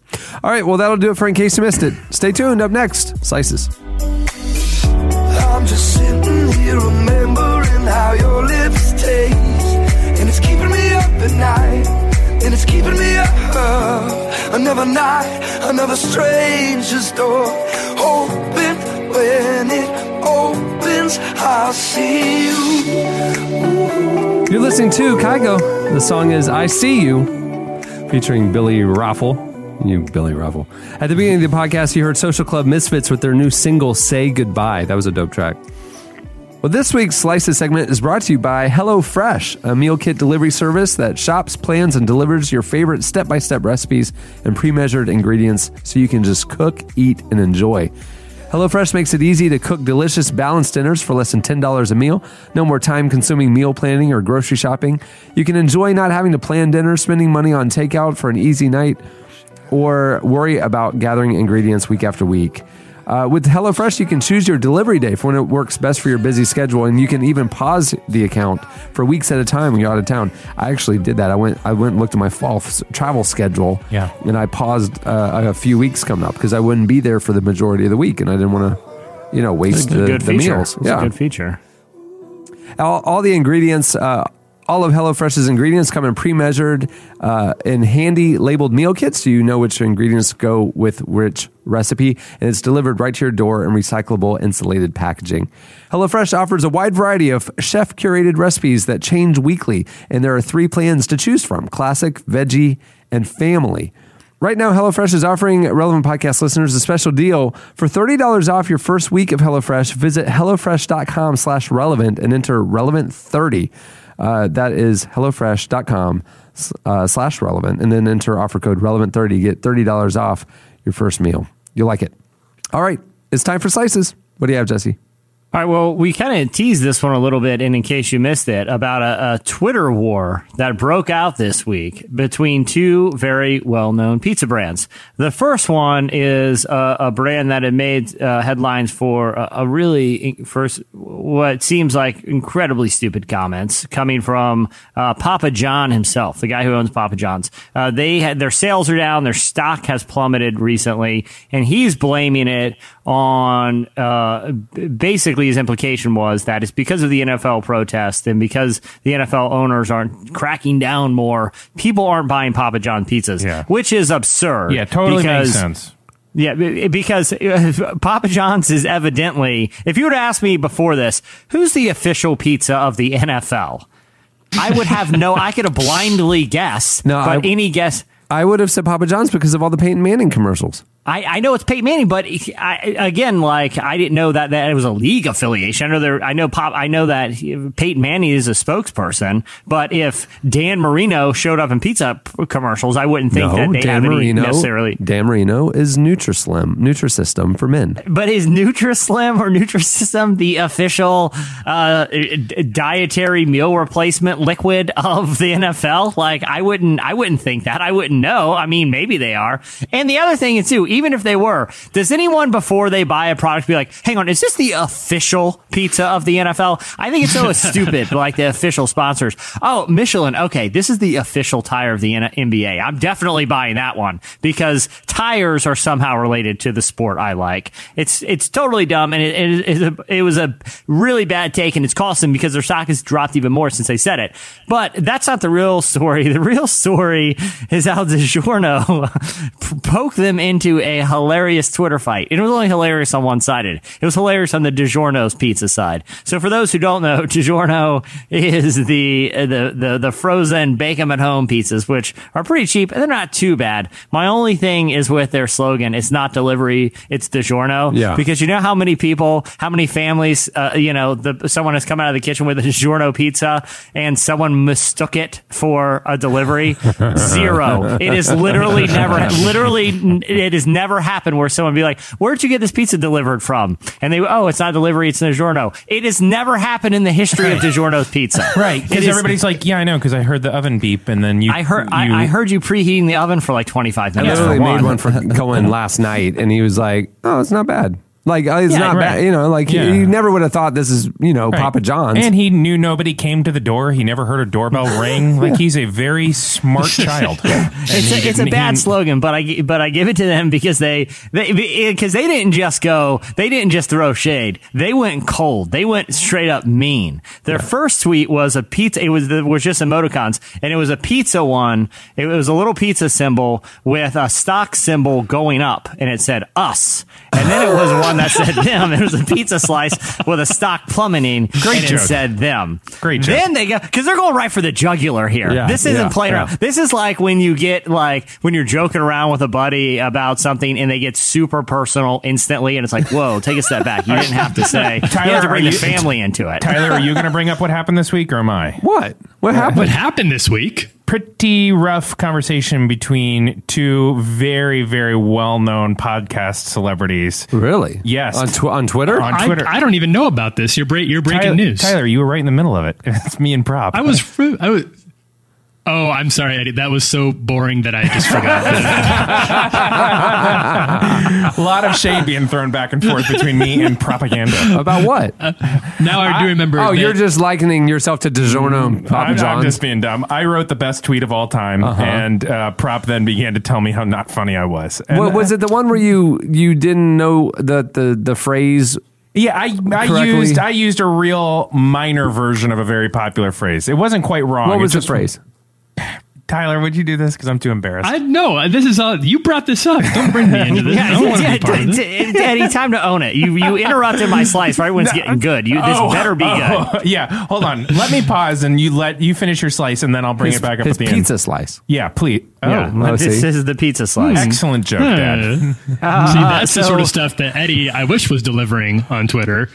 All right, well, that'll do it for In Case You Missed It. Stay tuned. Up next, Slices. Another night, another stranger's door. Hoping when it opens, I'll see you. You're listening to Kygo. The song is I See You, featuring Billy Raffoul. You, Billy Raffoul. At the beginning of the podcast, you heard Social Club Misfits with their new single, Say Goodbye. That was a dope track. Well, this week's Slices segment is brought to you by HelloFresh, a meal kit delivery service that shops, plans, and delivers your favorite step by step recipes and pre measured ingredients so you can just cook, eat, and enjoy. HelloFresh makes it easy to cook delicious, balanced dinners for less than $10 a meal. No more time consuming meal planning or grocery shopping. You can enjoy not having to plan dinner, spending money on takeout for an easy night, or worry about gathering ingredients week after week. Uh, with HelloFresh, you can choose your delivery day for when it works best for your busy schedule, and you can even pause the account for weeks at a time when you're out of town. I actually did that. I went, I went and looked at my fall f- travel schedule, Yeah. and I paused uh, a few weeks coming up because I wouldn't be there for the majority of the week, and I didn't want to, you know, waste the, the feature. meals. It's a good feature. all, all the ingredients, uh, all of HelloFresh's ingredients come in pre-measured uh, in handy labeled meal kits, so you know which ingredients go with which recipe, and it's delivered right to your door in recyclable insulated packaging. HelloFresh offers a wide variety of chef-curated recipes that change weekly, and there are three plans to choose from: classic, veggie, and family. Right now, HelloFresh is offering relevant podcast listeners a special deal. For $30 off your first week of HelloFresh, visit HelloFresh.com slash relevant and enter relevant30. Uh, that is HelloFresh.com uh, slash relevant and then enter offer code relevant30. Get $30 off your first meal. You'll like it. All right, it's time for slices. What do you have, Jesse? All right, well, we kind of teased this one a little bit, and in case you missed it, about a, a Twitter war that broke out this week between two very well known pizza brands. The first one is a, a brand that had made uh, headlines for a, a really, first, what seems like incredibly stupid comments coming from uh, Papa John himself, the guy who owns Papa John's. Uh, they had their sales are down, their stock has plummeted recently, and he's blaming it on uh, basically his implication was that it's because of the NFL protest and because the NFL owners aren't cracking down more, people aren't buying Papa John pizzas, Yeah. which is absurd. Yeah, totally because- makes sense. yeah, because uh, Papa John's is evidently, if you were to ask me before this, who's the official pizza of the NFL? I would have no, I could have blindly guessed, No, but I- any guess. I would have said Papa John's because of all the Peyton Manning commercials. I, I know it's Peyton Manning, but I, again, like I didn't know that, that it was a league affiliation. I know there, I know Pop, I know that Peyton Manning is a spokesperson, but if Dan Marino showed up in pizza commercials, I wouldn't think that they Dan have any Marino necessarily. Dan Marino is Nutrislim, Nutrisystem for men. But is Nutrislim or Nutrisystem the official uh, dietary meal replacement liquid of the NFL? Like, I wouldn't, I wouldn't think that. I wouldn't know. I mean, maybe they are. And the other thing is too, even if they were, does anyone before they buy a product be like, "Hang on, is this the official pizza of the NFL?" I think it's so stupid, like the official sponsors. Oh, Michelin. Okay, this is the official tire of the N- NBA. I'm definitely buying that one because tires are somehow related to the sport I like. It's it's totally dumb, and it it, is a, it was a really bad take, and it's cost them because their stock has dropped even more since they said it. But that's not the real story. The real story is how DiGiorno poked them into a hilarious Twitter fight. It was only hilarious on one sided. It was hilarious on the DiGiorno's pizza side. So for those who don't know, DiGiorno is the the the, the frozen bake 'em at home pizzas, which are pretty cheap and they're not too bad. My only thing is with their slogan, it's not delivery, it's DiGiorno. Yeah. Because you know how many people, how many families, uh, you know, the, someone has come out of the kitchen with a DiGiorno pizza and someone mistook it for a delivery? Zero. It is literally never, literally, it has never happened where someone be like, where'd you get this pizza delivered from? And they, oh, it's not delivery, it's DiGiorno. It has never happened in the history of DiGiorno's pizza. Right, It because is- everybody's like, "Yeah, I know," because I heard the oven beep, and then you. I heard, you, I, I heard you preheating the oven for like 25 minutes. I minutes. literally for made one. one for Cohen last night, and he was like, "Oh, it's not bad. Like, uh, it's Yeah, not right. bad. You know, like Yeah. you never would have thought this is, you know, Right. Papa John's." and he knew nobody came to the door. He never heard a doorbell ring. Like he's a very smart child. It's a, it's a bad slogan, but I but I give it to them because they they because they didn't just go they didn't just throw shade. They went cold. They went straight up mean. Their first tweet was a pizza. It was it was just emoticons, and it was a pizza one. It was a little pizza symbol with a stock symbol going up, and it said us. And then it was one that said them. It was a pizza slice with a stock plummeting, Great and joke. it said them. Great joke. Then they go because they're going right for the jugular here. Yeah, this isn't yeah, playing yeah. around. This is like when you get like when you're joking around with a buddy about something and they get super personal instantly, and it's like, whoa, take a step back. You didn't have to say. you Tyler, have to bring are the family into it. Tyler, are you going to bring up what happened this week or am I? What? What happened? What happened this week? Pretty rough conversation between two very, very well known podcast celebrities. Really? Yes. On, tw- on Twitter? On Twitter. I don't even know about this. You're, break, you're breaking Tyler, news. Tyler, you were right in the middle of it. It's me and Prop. I was. fru- I was. Oh, I'm sorry, Eddie. That was so boring that I just forgot. a lot of shade being thrown back and forth between me and propaganda. About what? now I do remember. oh, that- you're just likening yourself to DiGiorno and Papa I'm, I'm just being dumb. I wrote the best tweet of all time, Uh-huh. and uh, Prop then began to tell me how not funny I was. And, What, was it the one where you you didn't know the the, the phrase? Yeah, I, I correctly? used I used a real minor version of a very popular phrase. It wasn't quite wrong. What was It's the just- phrase? Tyler, would you do this? Because I'm too embarrassed. I know this is all you brought this up. Don't bring me into this. I don't want to be part of this. Eddie, time to own it. You you interrupted my slice right when it's getting good. You this Oh, better be oh, good. Yeah, hold on. Let me pause and you let you finish your slice, and then I'll bring His, it back up his at the pizza end. slice. Yeah, please. Oh, Yeah, this see. is the pizza slice. excellent joke, Uh, Dad. See, that's the sort of stuff that Eddie, I wish, was delivering on Twitter.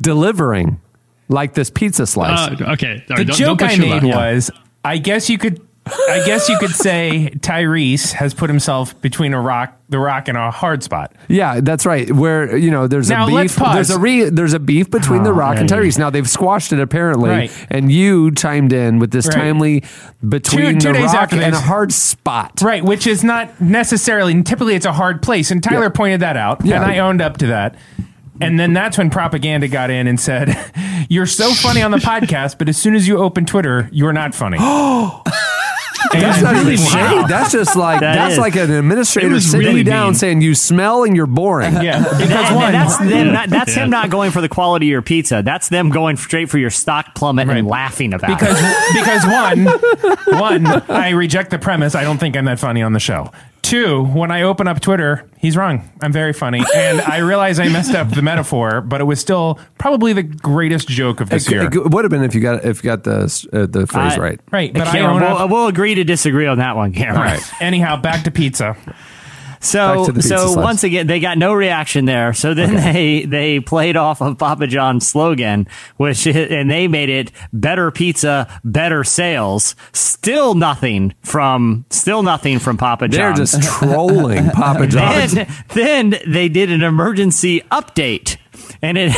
Delivering like this pizza slice. Uh, okay, all The don't, joke don't I made loud. was, I guess you could, I guess you could say Tyrese has put himself between a rock, the rock, and a hard spot. yeah, that's right. Where you know there's Now, a let's beef. pause. There's a re, there's a beef between The Oh, Rock and. Tyrese. Now they've squashed it apparently, Right. and you chimed in with this Right. timely between two The days Rock after and a hard spot. Right, which is not necessarily, and typically it's a hard place. And Tyler Yeah. pointed that out, Yeah. and I owned up to that. And then that's when propaganda got in and said, You're so funny on the podcast, but as soon as you open Twitter, you're not funny. That's not even Wow. That's just like That that's is. like an administrator sitting really you down mean. saying you smell and you're boring. yeah, because And one, that's them not, that's Yeah. him not going for the quality of your pizza. That's them going straight for your stock plummet and laughing about because it. because one one I reject the premise. I don't think I'm that funny on the show. Two, when I open up Twitter, he's wrong. I'm very funny, and I realize I messed up the metaphor, but it was still probably the greatest joke of this It, year. it would have been if you got if you got the uh, the phrase I- right. Right, but I Cameron, own we'll, up. we'll agree to disagree on that one, Cameron. Right. Anyhow, back to pizza. So, so slice. once again, they got no reaction there. So then they they played off of Papa John's slogan, which and they made it better pizza, better sales. Still nothing from still nothing from Papa John's. They're just trolling Papa John's. then, then they did an emergency update. And it,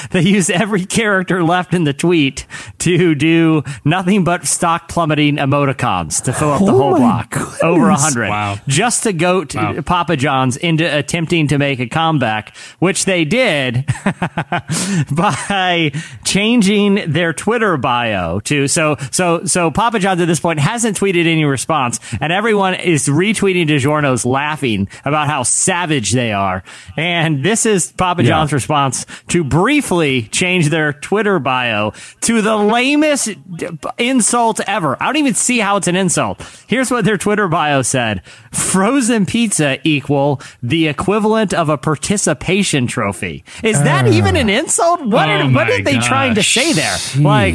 they used every character left in the tweet to do nothing but stock plummeting emoticons to fill up the Oh whole block. goodness. Over a hundred. Wow. Just to goat Wow. Papa John's into attempting to make a comeback, which they did by changing their Twitter bio to so so so Papa John's at this point hasn't tweeted any response, and everyone is retweeting DiGiorno's laughing about how savage they are. And this is Papa Yeah. John's response to briefly change their Twitter bio to the lamest d- insult ever. I don't even see how it's an insult. Here's what their Twitter bio said. Frozen pizza equal the equivalent of a participation trophy. Is that ah. even an insult? What, Oh are, what are they trying to say there? Like,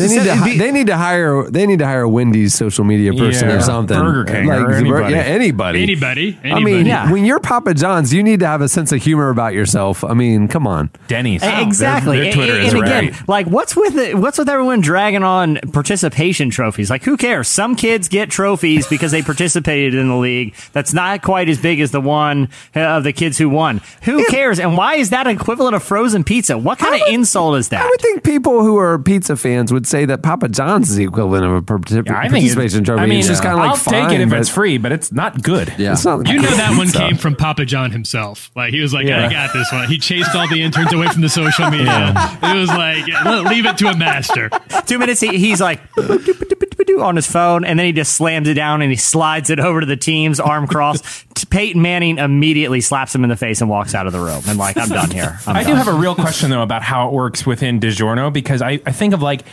They need to hi- they need to hire they need to hire a Wendy's social media person Yeah. or something. Burger King or anybody. Yeah, anybody. Anybody, I mean. Yeah. when you're Papa John's, you need to have a sense of humor about yourself. I mean, come on. Denny's. Exactly. Their, their Twitter and, is and again, right. like what's with it, what's with everyone dragging on participation trophies? Like who cares? Some kids get trophies because they participated in the league. That's not quite as big as the one uh, of the kids who won. Who cares? And why is that equivalent of frozen pizza? What kind of insult is that? I would think people who are pizza fans would say that Papa John's is the equivalent of a partic- Yeah, I think it- participation trophy. I mean, it's just kind of like I'll fine, take it if but it's free, but it's not good. Yeah. It's not You know that one came from Papa John himself. Like he was like, Yeah. "I got this one." He chased all the interns away from the social media. It was like, leave it to a master. Two minutes. He, he's like, on his phone, and then he just slams it down and he slides it over to the team's arm crossed. T- Peyton Manning immediately slaps him in the face and walks out of the room and like, I'm done here. I'm I do have a real question though about how it works within DiGiorno because I, I think of like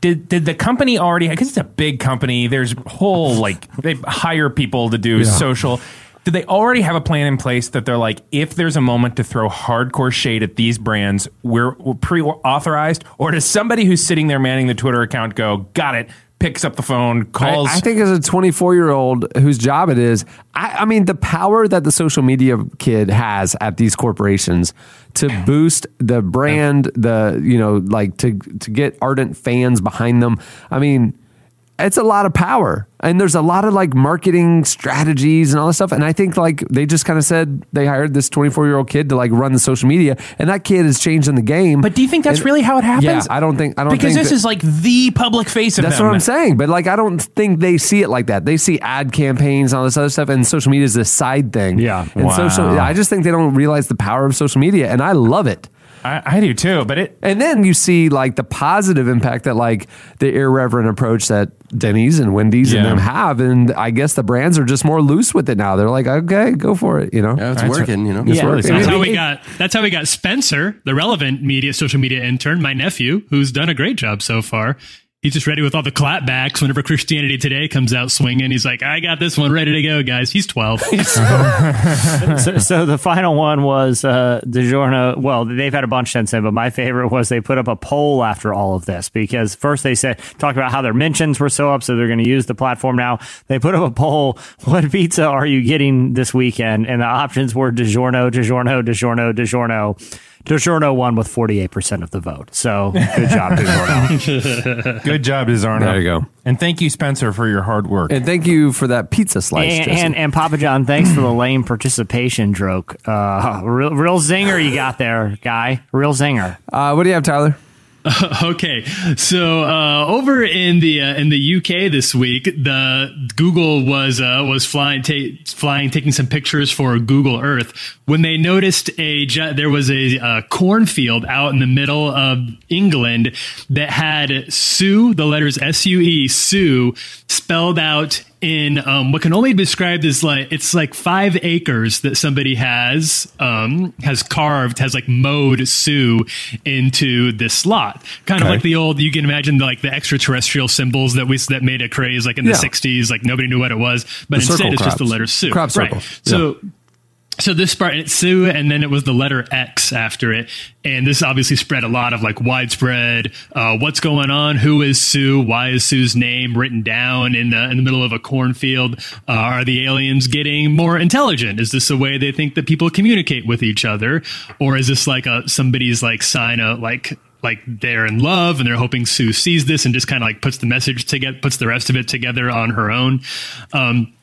did did the company already because it's a big company there's whole like they hire people to do social did they already have a plan in place that they're like if there's a moment to throw hardcore shade at these brands we're, we're pre-authorized? Or does somebody who's sitting there manning the Twitter account go got it picks up the phone calls I, I think as a 24 year old whose job it is, I, I mean, the power that the social media kid has at these corporations to boost the brand, the, you know, like to, to get ardent fans behind them. I mean, it's a lot of power and there's a lot of like marketing strategies and all this stuff and i think like they just kind of said they hired this 24 year old kid to like run the social media and that kid is changing the game but do you think that's And- really how it happens yeah i don't think i don't because think this that- is like the public face of that's them what I'm saying. But like, I don't think they see it like that. They see ad campaigns and all this other stuff, and social media is this side thing. Yeah. And Wow. social, I just think they don't realize the power of social media, and I love it. I, I do too but it And then you see like the positive impact that like the irreverent approach that Denny's and Wendy's and them have, and I guess the brands are just more loose with it now. They're like, okay, go for it. You know, Yeah, it's That's working, you know. It's Yeah. working. That's how we got. That's how we got Spencer, the relevant media, social media intern, my nephew, who's done a great job so far. He's just ready with all the clapbacks whenever Christianity Today comes out swinging. He's like, I got this one ready to go, guys. He's 12. so, so the final one was uh, DiGiorno. Well, they've had a bunch since then, but my favorite was they put up a poll after all of this because first they said talked about how their mentions were so up, so they're going to use the platform now. They put up a poll: What pizza are you getting this weekend? And the options were DiGiorno, DiGiorno, DiGiorno, DiGiorno. DiGiorno won with 48% of the vote. So good job, DiGiorno. Good job, Dizarno. There you go. And thank you, Spencer, for your hard work. And thank you for that pizza slice. and, Jesse. and and Papa John, thanks for the lame participation joke. Uh, real, real zinger you got there, guy. Real zinger. uh, what do you have, Tyler? okay, so uh, over in the uh, in the UK this week, the Google was uh, was flying ta- flying taking some pictures for Google Earth when they noticed a gi- there was a, uh cornfield out in the middle of England that had Sue, the letters S U E, Sue, spelled out in um, what can only be described as like it's like five acres that somebody has um, has carved has like mowed Sue into this slot, kind of like the old you can imagine like the extraterrestrial symbols that we that made a craze like in the '60s, like nobody knew what it was, but The instead it's just the letter Sue, Crop circle. right? So. So this part, it's Sue, and then it was the letter X after it, and this obviously spread a lot of like widespread. Uh, what's going on? Who is Sue? Why is Sue's name written down in the in the middle of a cornfield? Uh, are the aliens getting more intelligent? Is this a way they think that people communicate with each other, or is this like a somebody's like sign of like like they're in love and they're hoping Sue sees this and just kind of like puts the message together, puts the rest of it together on her own. Um,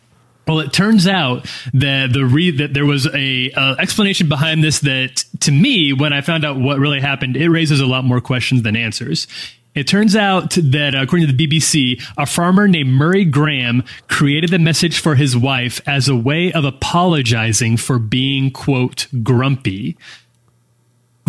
well, it turns out that the re- that there was a explanation behind this that, to me, when I found out what really happened, it raises a lot more questions than answers. It turns out that, according to the BBC, a farmer named Murray Graham created the message for his wife as a way of apologizing for being, quote, grumpy.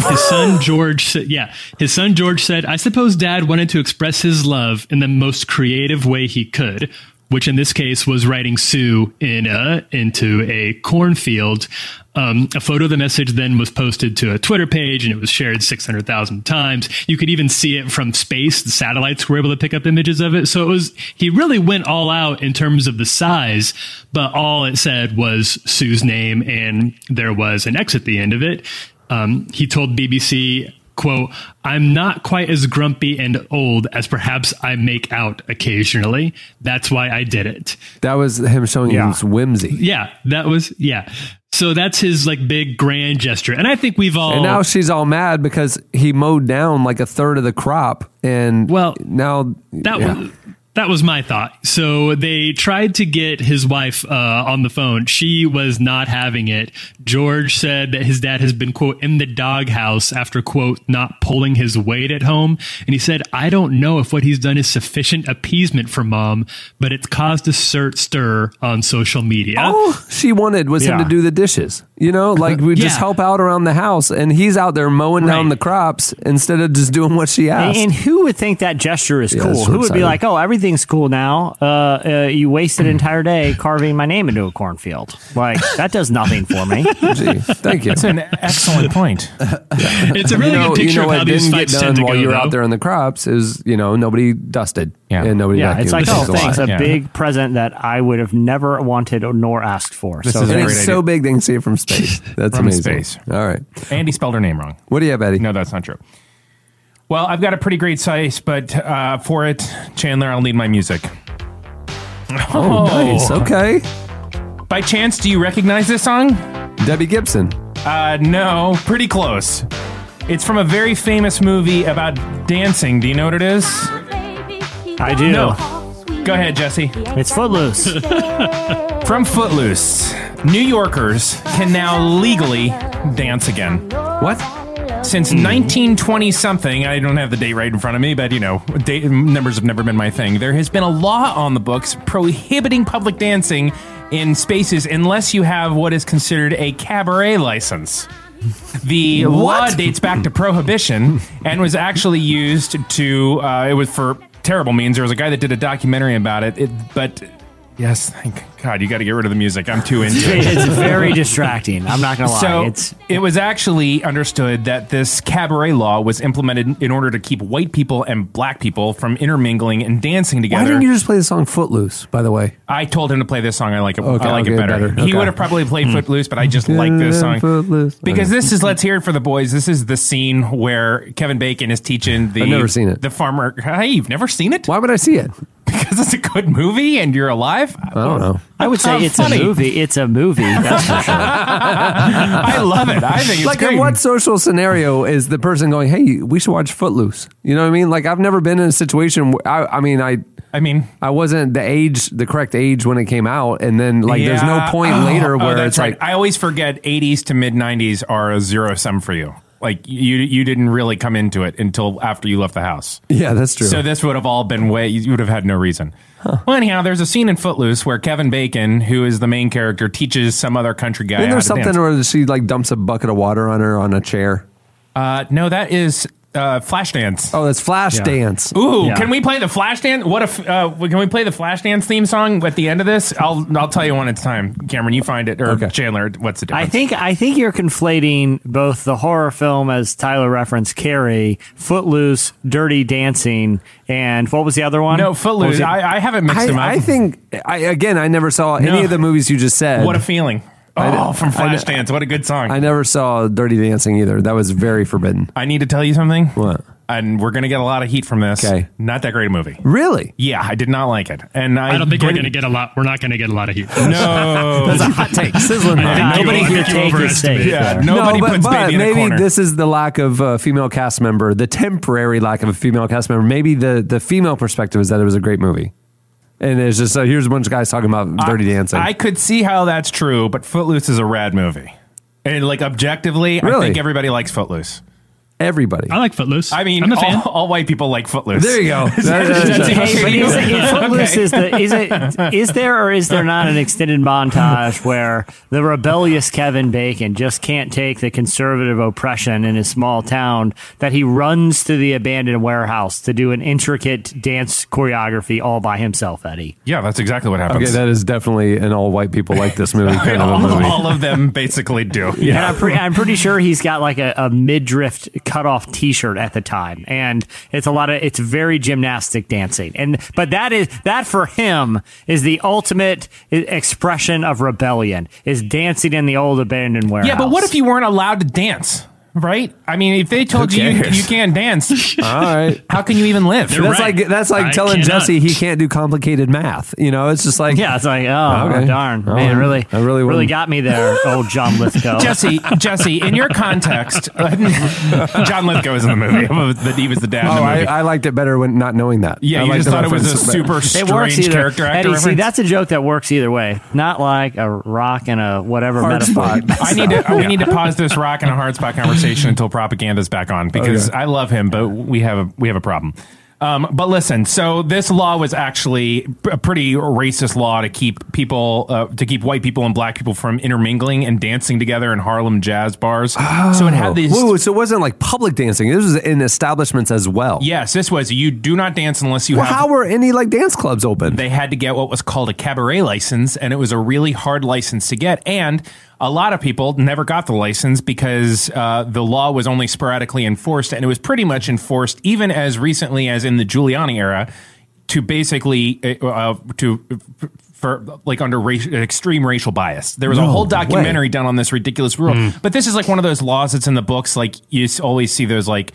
His son George said, yeah, his son George said, I suppose dad wanted to express his love in the most creative way he could, which in this case was writing Sue in a, into a cornfield. Um, a photo of the message then was posted to a Twitter page and it was shared 600,000 times. You could even see it from space. The satellites were able to pick up images of it. So it was, he really went all out in terms of the size, but all it said was Sue's name and there was an X at the end of it. Um, he told BBC, quote, I'm not quite as grumpy and old as perhaps I make out occasionally. That's why I did it. That was him showing Yeah. his whimsy. Yeah, that was, yeah. So that's his like big grand gesture. And I think we've all. And now she's all mad because he mowed down like a third of the crop, and Well, now That yeah. was that was my thought. So they tried to get his wife uh, on the phone. She was not having it. George said that his dad has been quote in the doghouse after quote not pulling his weight at home, and he said, "I don't know if what he's done is sufficient appeasement for mom, but it's caused a stir stir on social media." all she wanted was him to do the dishes. You know, like we just help out around the house, and he's out there mowing down the crops instead of just doing what she asked. and who would think that gesture is Yeah, cool? Who would be like, "Oh, everything everything's cool now. Uh, uh, you wasted an entire day carving my name into a cornfield. Like that does nothing for me. Gee, thank you. That's an excellent point. It's a really you know, good picture you know of how these didn't get fights done tend to while go. you were out there in the crops is you know nobody dusted Yeah. and nobody Yeah, vacuumed. it's like, oh, is a thanks, a Yeah. big present that I would have never wanted nor asked for. This so is And it's idea. so big they can see it from space. That's From amazing. space. All right, Andy spelled her name wrong. what do you have, Eddie? No, that's not true. Well, I've got a pretty great size, but uh, for it, Chandler, I'll need my music. Oh, nice. Okay, By chance, do you recognize this song? Debbie Gibson. Uh, no, pretty close. It's from a very famous movie about dancing. Do you know what it is? I do. No. Go ahead, Jesse. It's Footloose. From Footloose, New Yorkers can now legally dance again. What? Since 1920 something, I don't have the date right in front of me, but you know, date, numbers have never been my thing. There has been a law on the books prohibiting public dancing in spaces unless you have what is considered a cabaret license. The law dates back to prohibition and was actually used to. Uh, it was for terrible means. There was a guy that did a documentary about it. it but yes, thank God, you got to get rid of the music. I'm too into it. it's very distracting. I'm not gonna lie. So it's it was actually understood that this cabaret law was implemented in order to keep white people and black people from intermingling and dancing together. Why didn't you just play the song "Footloose"? By the way, I told him to play this song. I like it. Okay, I like okay, it better. better. He Okay. would have probably played hmm. Footloose, but I just like this song Footloose. because this is. Let's hear it for the boys. This is the scene where Kevin Bacon is teaching the. I've never seen it. The farmer. Hey, you've never seen it? Why would I see it? Because it's a good movie and you're alive. I don't know. I would say it's funny. a movie. It's a movie. That's for sure. I love it. I think it's like great. in what social scenario is the person going, "Hey, we should watch Footloose"? You know what I mean? Like I've never been in a situation. Where, I, I mean, I. I mean, I wasn't the age, the correct age when it came out, and then like there's no point Oh, later oh, where that's it's right. like, I always forget 80s to mid 90s are a zero sum for you. Like you, you didn't really come into it until after you left the house. yeah, that's true. So this would have all been way. You would have had no reason. Well, anyhow, there's a scene in Footloose where Kevin Bacon, who is the main character, teaches some other country guy Isn't there something dance. where she like dumps a bucket of water on her on a chair? Uh, no, that is uh, Flashdance. Oh, that's Flashdance. Ooh, Yeah. can we play the Flashdance? What if uh, can we play the Flashdance theme song at the end of this? I'll I'll tell you when it's time. Cameron, you find it or Okay. Chandler. What's the difference? I think I think you're conflating both the horror film as Tyler referenced Carrie, Footloose, Dirty Dancing, and what was the other one? no What was Footloose. it? I, I haven't mixed them up. I, I think I, again, I never saw No. any of the movies you just said. what a feeling. I- Oh, from I- Flashdance. What a good song. I I, never saw Dirty Dancing either. That was very forbidden. I need to tell you something. What? And we're going to get a lot of heat from this. Okay. Not that great a movie. Really? Yeah, I did not like it. And I, I don't think we're going to get a lot. We're not going to get a lot of heat. No. That's a hot take. Sizzling hot. you- Nobody I here think you take is overestimate. safe. Yeah, there. Nobody no, but, puts but baby in a maybe corner. this is the lack of a female cast member, the temporary lack of a female cast member. Maybe the the female perspective is that it was a great movie, and it's just uh, here's a bunch of guys talking about Dirty Dancing. I could see how that's true, but Footloose is a rad movie. And like objectively, I Really? think everybody likes Footloose. Everybody. I like Footloose. I mean, I'm a fan. all, all white people like Footloose. there you go. Is that- That- is that that- okay Hey, but to is, Footloose Okay. is the is it is there or is there not an extended montage where the rebellious Kevin Bacon just can't take the conservative oppression in his small town that he runs to the abandoned warehouse to do an intricate dance choreography all by himself, Eddie? Yeah, that's exactly what happens. okay, that is definitely an all white people like this movie kind of a all, movie. all of them basically do. And Yeah. I'm, pre- I'm pretty sure he's got like a, a midriff cut off T-shirt at the time, and it's a lot of it's very gymnastic dancing, and but that is that for him is the ultimate expression of rebellion is dancing in the old abandoned warehouse. Yeah, but what if you weren't allowed to dance? Right? I mean, if they told you you, cares? you can't dance, all right. how can you even live? They're That's right. like that's like I telling cannot. Jesse he can't do complicated math. You know, it's just like Yeah, it's like oh Okay. Oh, darn Oh, man, really, I really really wouldn't. got me there, old John Lithgow. Jesse, Jesse, in your context, John Lithgow is in the movie. That he was the dad in Oh, the I, movie. I liked it better when not knowing that. yeah, I you liked just the thought it was a reference, but- super It works strange either. character actor Eddie, see, reference. that's a joke that works either way. Not like a rock and a whatever Hard metaphor. spot. I need to. We need to pause this rock and a hard spot conversation until propaganda's back on because Okay. I love him, but we have a we have a problem. Um, but listen, so this law was actually a pretty racist law to keep people, uh, to keep white people and black people from intermingling and dancing together in Harlem jazz bars. So it had these. Whoa, whoa, so it wasn't like public dancing. This was in establishments as well. Yes, this was you do not dance unless you Well, have. how were any like dance clubs open? they had to get what was called a cabaret license, and it was a really hard license to get. And a lot of people never got the license because uh, the law was only sporadically enforced, and it was pretty much enforced even as recently as in the Giuliani era to basically uh, uh, to for like under race, extreme racial bias. There was a No whole way. documentary done on this ridiculous rule, but this is like one of those laws that's in the books. Like you always see those like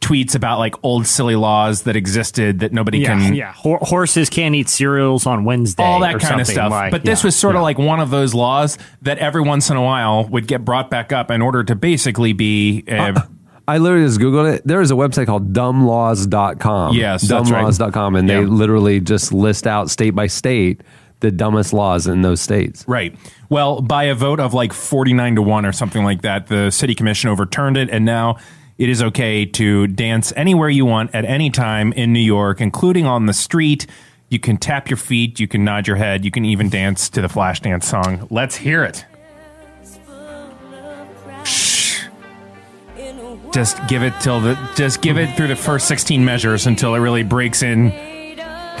tweets about like old silly laws that existed that nobody Yeah, can yeah. Hor- horses can't eat cereals on Wednesday. all that or kind of stuff. like- but this yeah, was sort of like one of those laws that every once in a while would get brought back up in order to basically be. Uh, I literally just Googled it. There is a website called dumblaws.com. Yes, that's right. dumblaws.com. And they Yeah. literally just list out state by state the dumbest laws in those states. Right. Well, by a vote of like 49 to 1 or something like that, the city commission overturned it. And now it is okay to dance anywhere you want at any time in New York, including on the street. You can tap your feet, you can nod your head, you can even dance to the Flashdance song. Let's hear it. Shh. Just give it till the just give it through the first 16 measures until it really breaks in.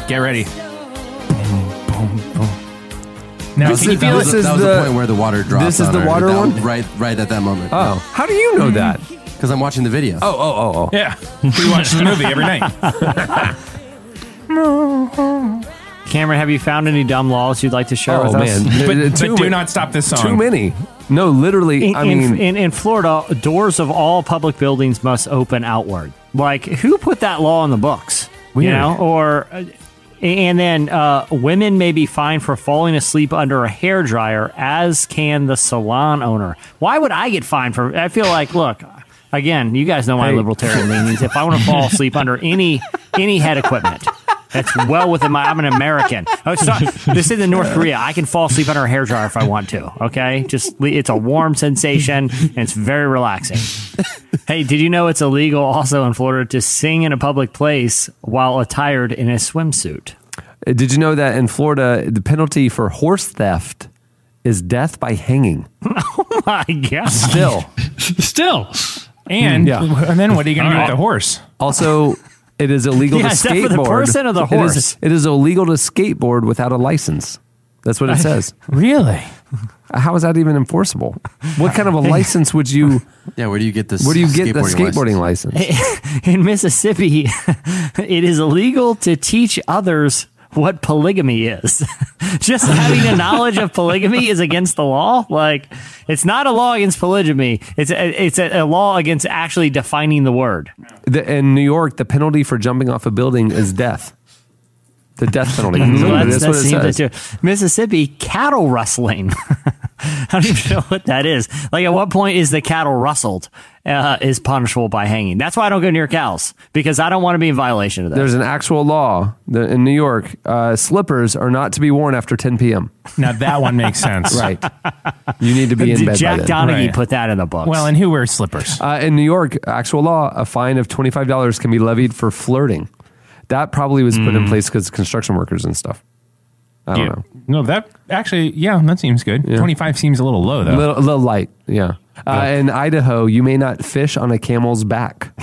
Get ready. Now, This can you is- feel this it? is that was the- the, point where the water drops this is on the water That- one? right, right at that moment. Oh, how do you know that? Because I'm watching the video. Oh, oh, oh, oh. Yeah, we watch the movie every night. Cameron, have you found any dumb laws you'd like to share Oh, with us? man. But, but too do ma- not stop this song. Too many. No, literally. In, I in- mean, in, in Florida, doors of all public buildings must open outward. Like, who put that law in the books? You know, or uh, and then uh, women may be fined for falling asleep under a hair dryer, as can the salon owner. Why would I get fined for? I feel like, look, again, you guys know my Hey. libertarian leanings. If I want to fall asleep under any any head equipment. That's well within my. I'm an American. Oh, it's not, this is in North Korea. I can fall asleep under a hairdryer if I want to. Okay, just it's a warm sensation and it's very relaxing. Hey, did you know it's illegal also in Florida to sing in a public place while attired in a swimsuit? Uh, did you know that in Florida, the penalty for horse theft is death by hanging? Oh my God. Still. Still, And Yeah. and then what are you going to do with the horse? Also, it is illegal Yeah, to is that for the skateboard. person or the It is- horse? it is illegal to skateboard without a license. That's what it says. Really? How is that even enforceable? What kind of a license would you? Yeah, where do you get this? Where do you get the skateboarding skateboarding license? In Mississippi, it is illegal to teach others what polygamy is. Just having a knowledge of polygamy is against the law. Like, it's not a law against polygamy. It's a, it's a, a law against actually defining the word. The, in New York, the penalty for jumping off a building is death. The death penalty. So Literally, that's, that's what it seems says. Mississippi cattle rustling. I don't even know what that is. Like, at what point is the cattle rustled? Uh, is punishable by hanging. That's why I don't go near cows because I don't want to be in violation of that. There's an actual law that in New York. Uh, slippers are not to be worn after 10 p.m. Now that one makes sense. Right. You need to be in Did bed Jack by then. Donaghy Right. put that in the book. Well, and who wears slippers? Uh, in New York, actual law, a fine of $25 can be levied for flirting. That probably was put in place because construction workers and stuff. I don't Yeah. know. No, that actually, yeah, that seems good. Yeah. 25 seems a little low, though. A little, a little light, yeah. Uh, in Idaho, you may not fish on a camel's back.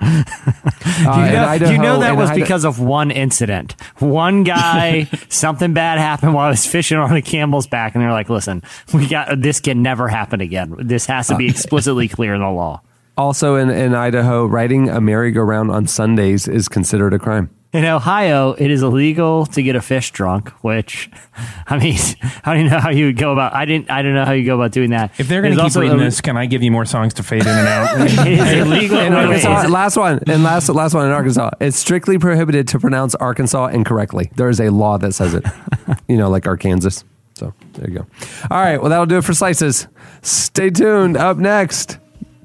Uh, you, know, Idaho- you know that was Ida- because of one incident. One guy, something bad happened while I was fishing on a camel's back, and they're like, "Listen, we got this can never happen again. This has to be explicitly clear in the law." Also in, in Idaho, riding a merry-go-round on Sundays is considered a crime. In Ohio, it is illegal to get a fish drunk. Which, I mean, I don't know how you would go about. I didn't. I don't know how you go about doing that. if they're going to keep reading ill- this, can I give you more songs to fade in and out? it is illegal. In wait, wait, Arkansas, last one, and last last one in Arkansas, it's strictly prohibited to pronounce Arkansas incorrectly. There is a law that says it. you know, like Arkansas. So there you go. All right, well that'll do it for slices. Stay tuned. Up next,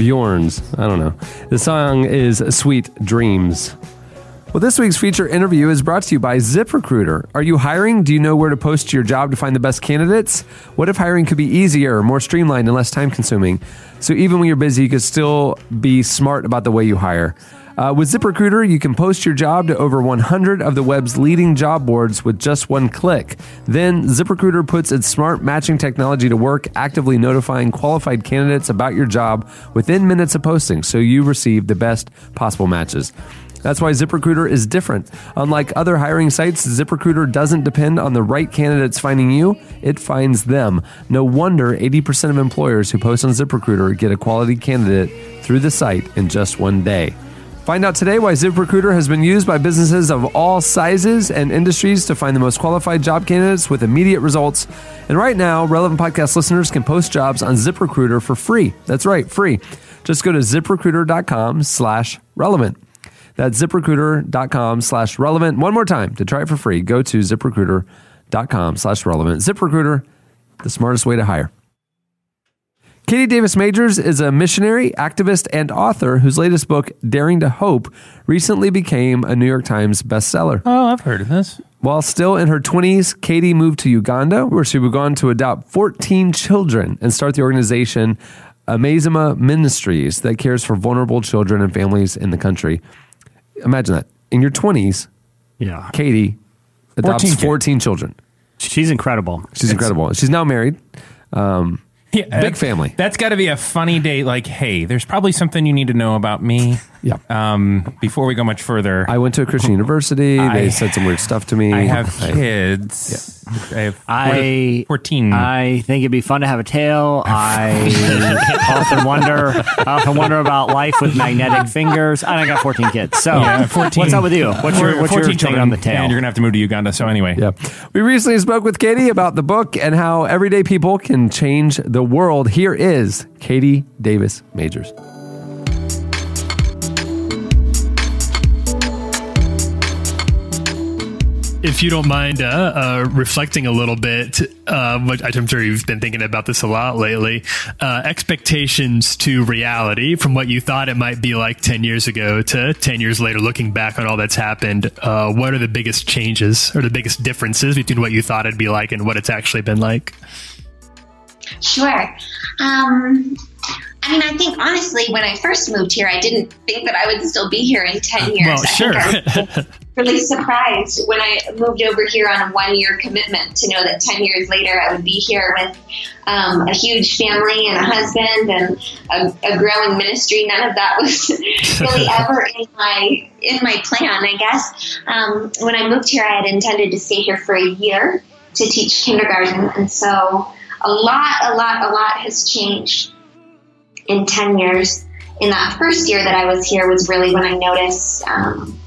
Bjorn's. I don't know. The song is Sweet Dreams. Well, this week's feature interview is brought to you by ZipRecruiter. Are you hiring? Do you know where to post your job to find the best candidates? What if hiring could be easier, more streamlined, and less time consuming? So even when you're busy, you could still be smart about the way you hire. Uh, with ZipRecruiter, you can post your job to over 100 of the web's leading job boards with just one click. Then, ZipRecruiter puts its smart matching technology to work, actively notifying qualified candidates about your job within minutes of posting so you receive the best possible matches. That's why ZipRecruiter is different. Unlike other hiring sites, ZipRecruiter doesn't depend on the right candidates finding you, it finds them. No wonder 80% of employers who post on ZipRecruiter get a quality candidate through the site in just one day. Find out today why ZipRecruiter has been used by businesses of all sizes and industries to find the most qualified job candidates with immediate results. And right now, relevant podcast listeners can post jobs on ZipRecruiter for free. That's right, free. Just go to ziprecruiter.com slash relevant. That's ziprecruiter.com slash relevant. One more time to try it for free. Go to ziprecruiter.com slash relevant. ZipRecruiter, the smartest way to hire. Katie Davis Majors is a missionary, activist, and author whose latest book, Daring to Hope, recently became a New York Times bestseller. Oh, I've heard of this. While still in her 20s, Katie moved to Uganda, where she would go on to adopt 14 children and start the organization Amazima Ministries that cares for vulnerable children and families in the country. Imagine that. In your 20s, Yeah. Katie adopts 14 14, children. She's incredible. She's incredible. She's now married. Um, Yeah, Big family. That's got to be a funny day. Like, hey, there's probably something you need to know about me. Yeah. Um, before we go much further, I went to a Christian university. I- they said some weird stuff to me. I have kids. I have I 14. I think it'd be fun to have a tail. I often wonder, I often wonder about life with magnetic fingers. And I got 14 kids. So, Yeah, 14 what's up with you? What's your what's your 14 take on the tail? And you're going to have to move to Uganda. So, anyway. Yeah. We recently spoke with Katie about the book and how everyday people can change the world. Here is Katie Davis Majors. If you don't mind uh, uh, reflecting a little bit, uh, which I'm sure you've been thinking about this a lot lately, uh, expectations to reality from what you thought it might be like 10 years ago to 10 years later, looking back on all that's happened, uh, what are the biggest changes or the biggest differences between what you thought it'd be like and what it's actually been like? Sure. Um, I mean, I think honestly, when I first moved here, I didn't think that I would still be here in 10 years. Well, I sure. I was really surprised when I moved over here on a one year commitment to know that 10 years later I would be here with um, a huge family and a husband and a, a growing ministry. None of that was really ever in my in my plan, I guess. Um, when I moved here, I had intended to stay here for a year to teach kindergarten, and so a lot, a lot, a lot has changed in 10 years. In that first year that I was here was really when I noticed um,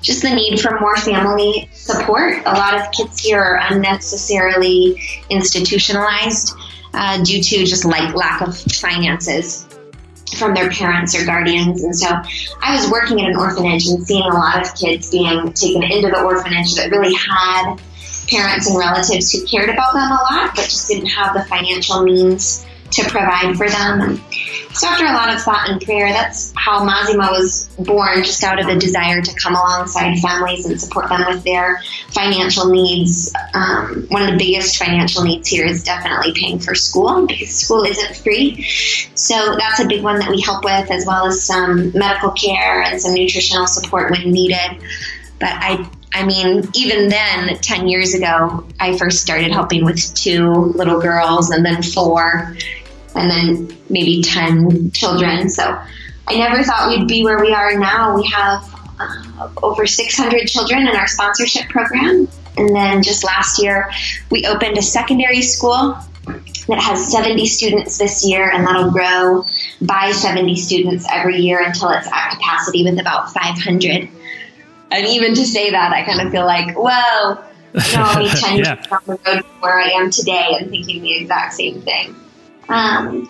just the need for more family support. A lot of kids here are unnecessarily institutionalized uh, due to just like lack of finances from their parents or guardians. And so I was working in an orphanage and seeing a lot of kids being taken into the orphanage that really had parents and relatives who cared about them a lot, but just didn't have the financial means to provide for them. So after a lot of thought and prayer, that's how Amazima was born, just out of a desire to come alongside families and support them with their financial needs. Um, one of the biggest financial needs here is definitely paying for school because school isn't free. So that's a big one that we help with, as well as some medical care and some nutritional support when needed. But I I mean, even then, 10 years ago, I first started helping with two little girls and then four and then maybe 10 children. So I never thought we'd be where we are now. We have uh, over 600 children in our sponsorship program. And then just last year, we opened a secondary school that has 70 students this year, and that'll grow by 70 students every year until it's at capacity with about 500. And even to say that, I kind of feel like, whoa, you know, only 10 years Yeah. down the road from where I am today and thinking the exact same thing. Um,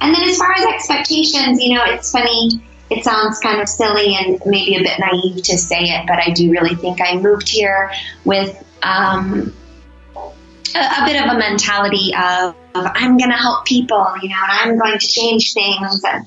and then as far as expectations, you know, it's funny. It sounds kind of silly and maybe a bit naive to say it, but I do really think I moved here with um, a, a bit of a mentality of, of I'm going to help people, you know, and I'm going to change things. And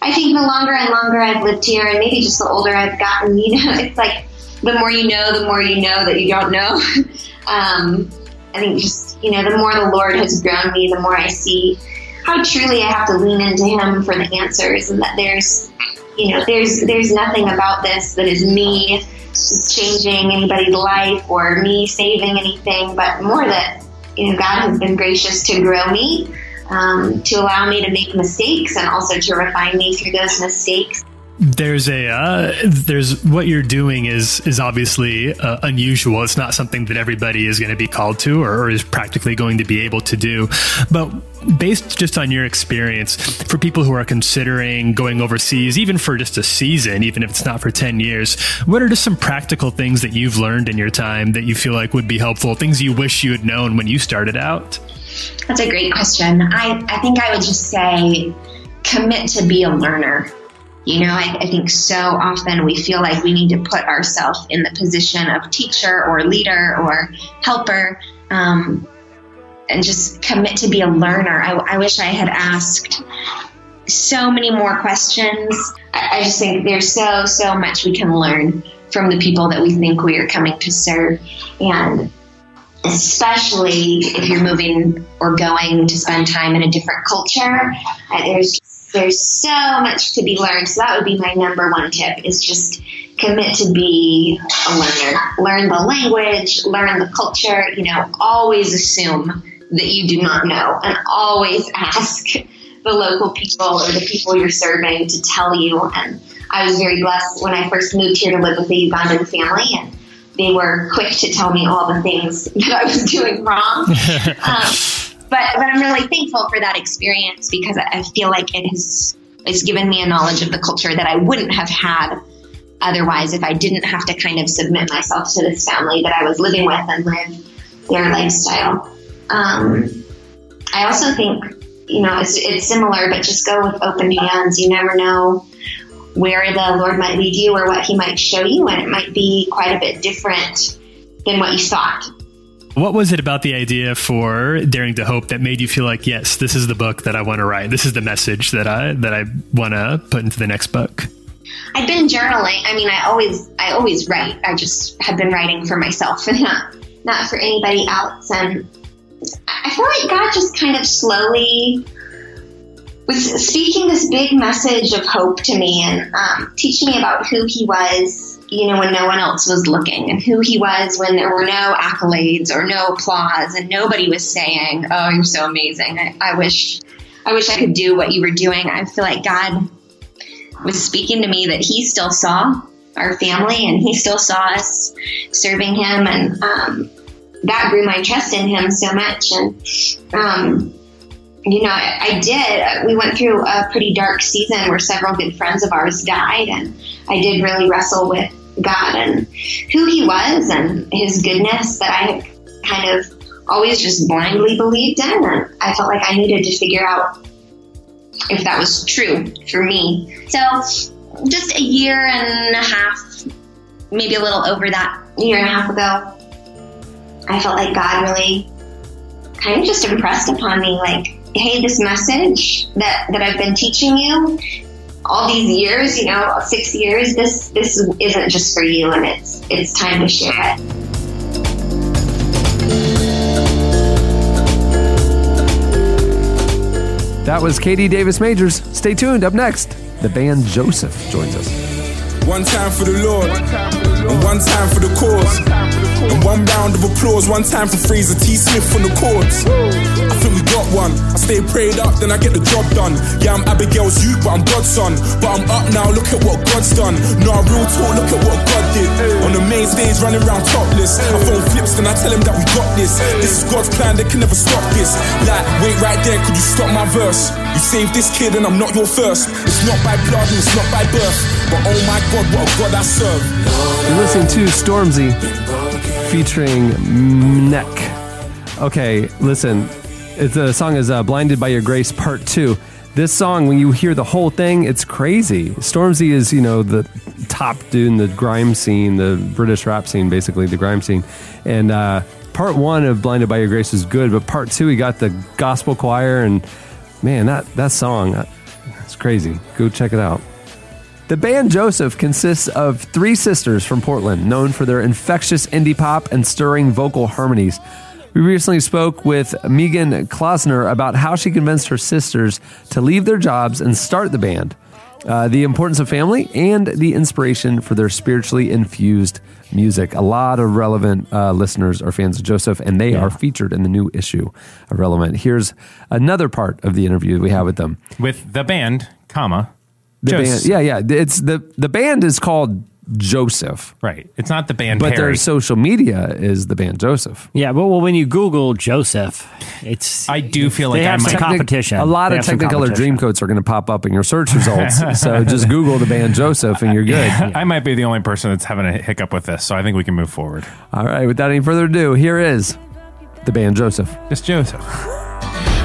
I think the longer and longer I've lived here, and maybe just the older I've gotten, you know, it's like the more you know, the more you know that you don't know. um, I think just, you know, the more the Lord has grown me, the more I see how truly I have to lean into Him for the answers, and that there's, you know, there's there's nothing about this that is me changing anybody's life or me saving anything, but more that you know God has been gracious to grow me, um, to allow me to make mistakes, and also to refine me through those mistakes. There's a uh, there's what you're doing is is obviously uh, unusual. It's not something that everybody is going to be called to or, or is practically going to be able to do. But based just on your experience, for people who are considering going overseas, even for just a season, even if it's not for ten years, what are just some practical things that you've learned in your time that you feel like would be helpful? Things you wish you had known when you started out. That's a great question. I, I think I would just say commit to be a learner. You know, I, I think so often we feel like we need to put ourselves in the position of teacher or leader or helper um, and just commit to be a learner. I, I wish I had asked so many more questions. I, I just think there's so, so much we can learn from the people that we think we are coming to serve. And especially if you're moving or going to spend time in a different culture, there's there's so much to be learned. So that would be my number one tip: is just commit to be a learner. Learn the language, learn the culture. You know, always assume that you do not know, and always ask the local people or the people you're serving to tell you. And I was very blessed when I first moved here to live with a Ugandan family, and they were quick to tell me all the things that I was doing wrong. um, but but I'm really thankful for that experience because I feel like it has it's given me a knowledge of the culture that I wouldn't have had otherwise if I didn't have to kind of submit myself to this family that I was living with and live their lifestyle. Um, I also think you know it's, it's similar, but just go with open hands. You never know where the Lord might lead you or what He might show you, and it might be quite a bit different than what you thought. What was it about the idea for Daring to Hope that made you feel like, yes, this is the book that I want to write. This is the message that I that I want to put into the next book. I've been journaling. I mean, I always I always write. I just have been writing for myself and not not for anybody else. And I feel like God just kind of slowly was speaking this big message of hope to me and um, teaching me about who He was, you know, when no one else was looking, and who He was when there were no accolades or no applause, and nobody was saying, "Oh, you're so amazing." I, I wish, I wish I could do what you were doing. I feel like God was speaking to me that He still saw our family, and He still saw us serving Him, and um, that grew my trust in Him so much, and. Um, you know, I, I, did. We went through a pretty dark season where several good friends of ours died, and I did really wrestle with God and who He was and His goodness that I kind of always just blindly believed in. And I felt like I needed to figure out if that was true for me. So, just a year and a half, maybe a little over that year and a half ago, I felt like God really kind of just impressed upon me, like, hey, this message that, that I've been teaching you all these years, you know, six years, this this isn't just for you and it's it's time to share it. That was Katie Davis Majors. Stay tuned. Up next, the band Joseph joins us. One time for the Lord, and one time for the cause. And one round of applause, one time for Fraser T. Smith on the chords. I think we got one. I stay prayed up, then I get the job done. Yeah, I'm Abigail's youth, but I'm God's son. But I'm up now, look at what God's done. Nah, real talk, look at what God did. On the main stage, running around topless. I phone flips, then I tell him that we got this. This is God's plan, they can never stop this. Like, wait right there, could you stop my verse? You saved this kid, and I'm not your first. It's not by blood, and it's not by birth. But oh my God, what a God I serve. You're listening to Stormzy featuring Neck. Okay, listen. It's, the song is uh, "Blinded by Your Grace" Part Two. This song, when you hear the whole thing, it's crazy. Stormzy is, you know, the top dude in the grime scene, the British rap scene, basically the grime scene, and uh, part one of Blinded by Your Grace is good, but part two, he got the gospel choir, and man, that, that song, uh, it's crazy. Go check it out. The band Joseph consists of three sisters from Portland, known for their infectious indie pop and stirring vocal harmonies. We recently spoke with Meegan Closner about how she convinced her sisters to leave their jobs and start the band, uh, the importance of family, and the inspiration for their spiritually infused music. A lot of relevant uh, listeners are fans of Joseph, and they are featured in the new issue of Relevant. Here's another part of the interview we have with them. with the band, comma. The Joseph. band, yeah, yeah. It's the the band is called Joseph, Right. It's not the band Joseph. but Perry. their social media is the band Joseph. Yeah, but well, when you Google Joseph, it's I do feel like they I have some competition. A lot They of have some Technicolor competition. Dreamcoats are going to pop up in your search results. so just Google the band Joseph, and you're good. I might be the only person that's having a hiccup with this, so I think we can move forward. All right. Without any further ado, here is the band Joseph. Just Joseph.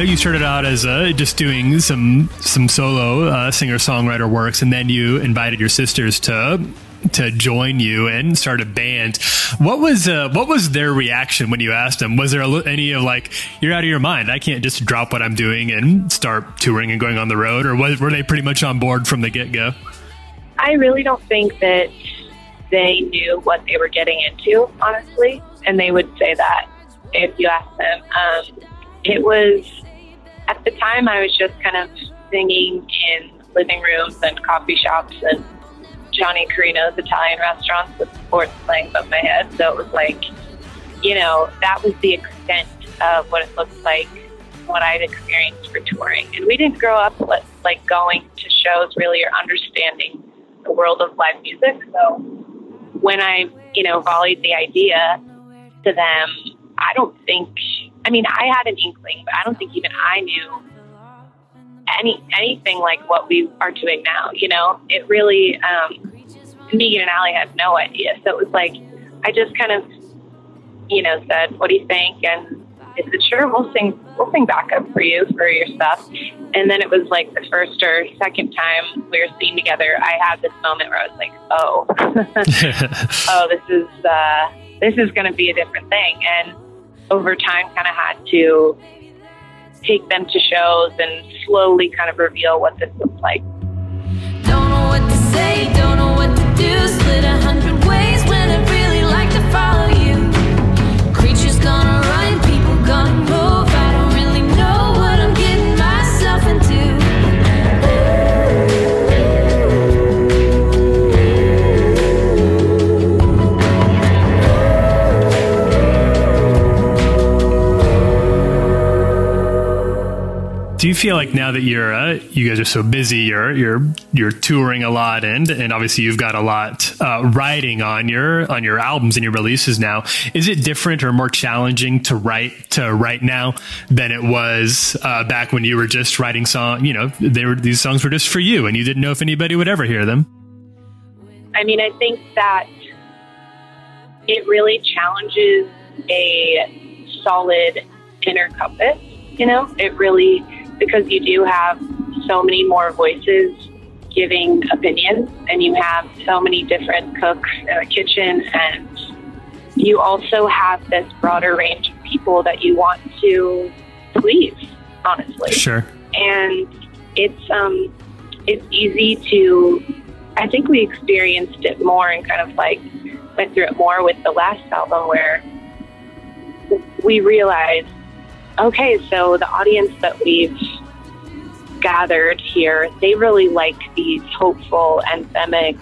know you started out as uh, just doing some some solo uh, singer songwriter works, and then you invited your sisters to to join you and start a band. What was uh, what was their reaction when you asked them? Was there any of like you're out of your mind? I can't just drop what I'm doing and start touring and going on the road, or was, were they pretty much on board from the get go? I really don't think that they knew what they were getting into, honestly. And they would say that if you asked them. Um, it was, at the time, I was just kind of singing in living rooms and coffee shops and Johnny Carino's Italian restaurants with sports playing above my head. So it was like, you know, that was the extent of what it looked like what I'd experienced for touring. And we didn't grow up li- like going to shows really or understanding the world of live music. So when I, you know, volleyed the idea to them, I don't think, I mean, I had an inkling, but I don't think even I knew any anything like what we are doing now. You know, it really, um, Meegan and Allie had no idea. So it was like, I just kind of, you know, said, "What do you think?" And they said, "Sure, we'll sing, we'll sing backup for you for your stuff." And then it was like the first or second time we were singing together, I had this moment where I was like, "Oh, oh, this is uh, this is going to be a different thing." And over time, kind of had to take them to shows and slowly kind of reveal what this looks like. Do you feel like now that you're uh, you guys are so busy, you're you're you're touring a lot, and and obviously you've got a lot uh, riding on your on your albums and your releases now. Is it different or more challenging to write to write now than it was uh, back when you were just writing song? You know, they were these songs were just for you, and you didn't know if anybody would ever hear them. I mean, I think that it really challenges a solid inner compass. You know, it really, because you do have so many more voices giving opinions, and you have so many different cooks in the kitchen, and you also have this broader range of people that you want to please, honestly Sure. and it's um it's easy to I think we experienced it more and kind of like went through it more with the last album where we realized okay so the audience that we've gathered here they really like these hopeful anthemic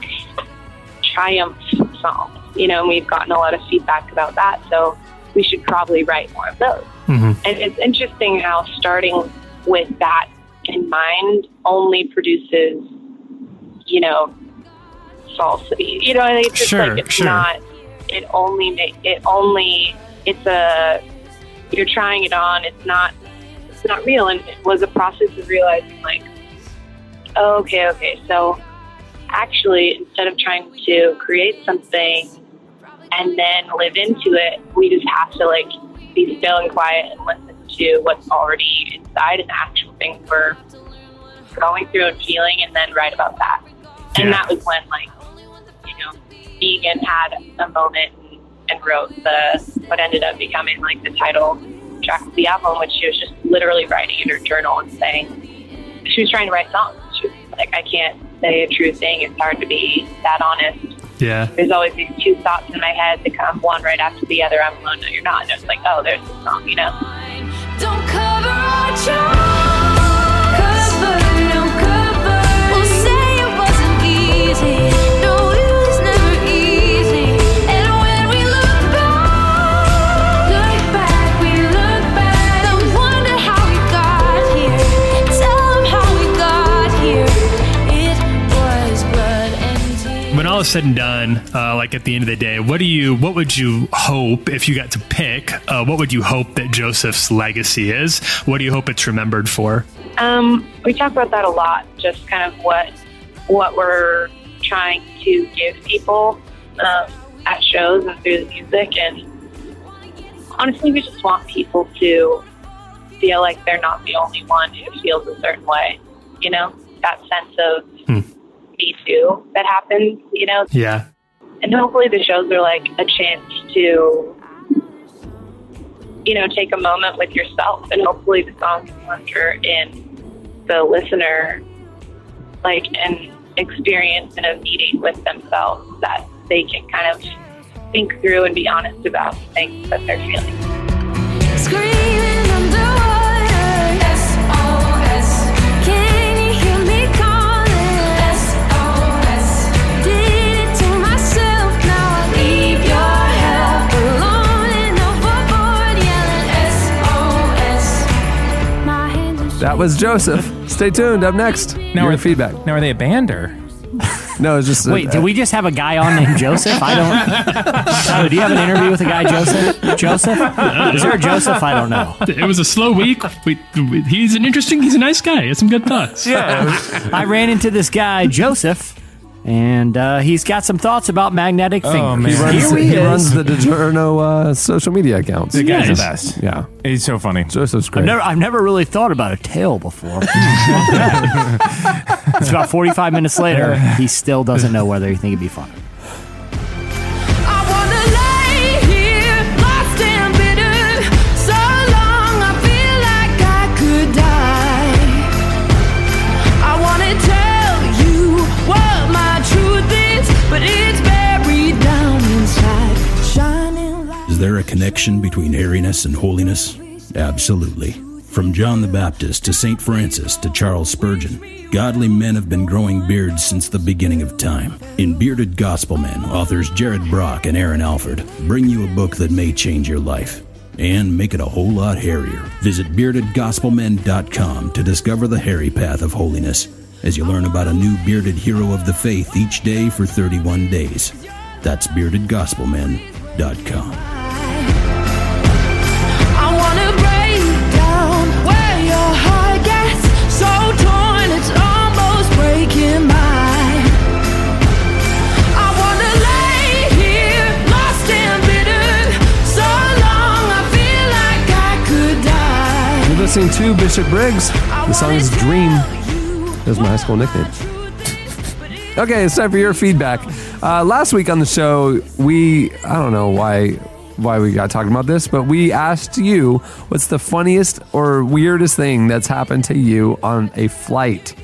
triumph songs you know and we've gotten a lot of feedback about that so we should probably write more of those mm-hmm. and it's interesting how starting with that in mind only produces, you know, falsity. You know, it's just Sure, like it's sure. not. It only it only it's a you're trying it on. It's not it's not real, and it was a process of realizing like, oh, okay, okay, so actually instead of trying to create something and then live into it, we just have to like be still and quiet and listen to what's already inside and the actual things we're going through and feeling, and then write about that. And that was when like you know, Meegan had a moment and, and wrote the what ended up becoming like the title track of the album, which she was just literally writing in her journal and saying she was trying to write songs. She was like, I can't say a true thing. It's hard to be that honest. Yeah. There's always these two thoughts in my head that come one right after the other. I'm alone. No, you're not. And it's like, oh, there's the song, you know. All is said and done, uh, like at the end of the day, what do you, what would you hope if you got to pick? Uh, what would you hope that Joseph's legacy is? What do you hope it's remembered for? Um, we talk about that a lot. Just kind of what what we're trying to give people um, at shows and through the music, and honestly, we just want people to feel like they're not the only one who feels a certain way. You know, that sense of me too that happens. You know, Yeah. and hopefully the shows are like a chance to you know take a moment with yourself and hopefully the songs usher in the listener like an experience and a meeting with themselves that they can kind of think through and be honest about things that they're feeling That was Joseph. Stay tuned. Up next, Now your are- feedback. Now are they a band or? No, it's just Wait, did we just have a guy on named Joseph? I don't. Tyler, oh, do you have an interview with a guy, Joseph? Joseph? Is there a Joseph? I don't know. It was a slow week. We, we- he's an interesting, he's a nice guy. He has some good thoughts. Yeah. I ran into this guy, Joseph, and uh, he's got some thoughts about magnetic Oh, fingers. He runs, Here he, he is. runs the DiGiorno uh, social media accounts. The guy's Nice. the best. Yeah, He's so funny. Joseph's great. I've never, I've never really thought about a tail before. it's about 45 minutes later. He still doesn't know whether he think it'd be fun. Is there a connection between hairiness and holiness? Absolutely. From John the Baptist to St. Francis to Charles Spurgeon, godly men have been growing beards since the beginning of time. In Bearded Gospel Men, authors Jared Brock and Aaron Alford bring you a book that may change your life and make it a whole lot hairier. Visit beardedgospelmen.com to discover the hairy path of holiness as you learn about a new bearded hero of the faith each day for 31 days. That's beardedgospelmen.com. listening to Bishop Briggs. The song is Dream. That was my high school nickname. Okay, it's time for your feedback. Uh, last week on the show, we I don't know why why we got talking about this, but we asked you what's the funniest or weirdest thing that's happened to you on a flight.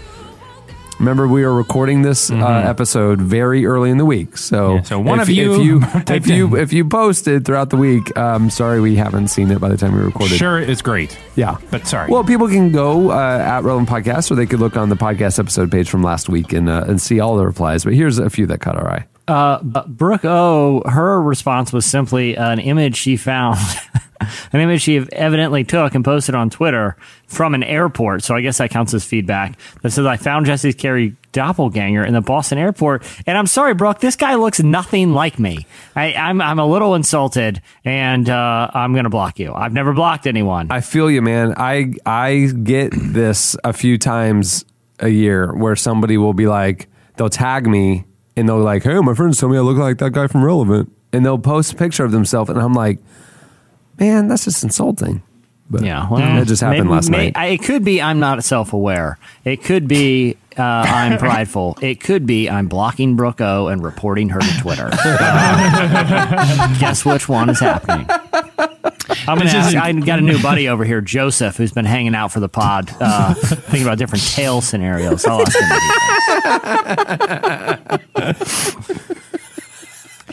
Remember, we were recording this uh, episode very early in the week, so so one if, of you if you if you if you posted throughout the week, um, sorry we haven't seen it by the time we recorded. Sure, it's great. Yeah. But sorry. Well, people can go uh, at Relevant Podcast, or they could look on the podcast episode page from last week and uh, and see all the replies. But here's a few that caught our eye. Uh, but Brooke O, her response was simply an image she found, an image she evidently took and posted on Twitter from an airport. So I guess that counts as feedback. That says, I found Jesse's Carey doppelganger in the Boston airport. And I'm sorry, Brooke, this guy looks nothing like me. I, I'm I'm a little insulted, and uh, I'm going to block you. I've never blocked anyone. I feel you, man. I I get this a few times a year where somebody will be like, they'll tag me and they'll be like, hey, my friends told me I look like that guy from Relevant, and they'll post a picture of themselves, and I'm like, man, that's just insulting. But Yeah, well, that just happened maybe- last may- night. I- It could be I'm not self-aware. It could be uh, I'm prideful. It could be I'm blocking Brooke O and reporting her to Twitter. Uh, guess which one is happening? I'm gonna ask. I got a new buddy over here, Joseph, who's been hanging out for the pod, uh, thinking about different tail scenarios. I'll ask him.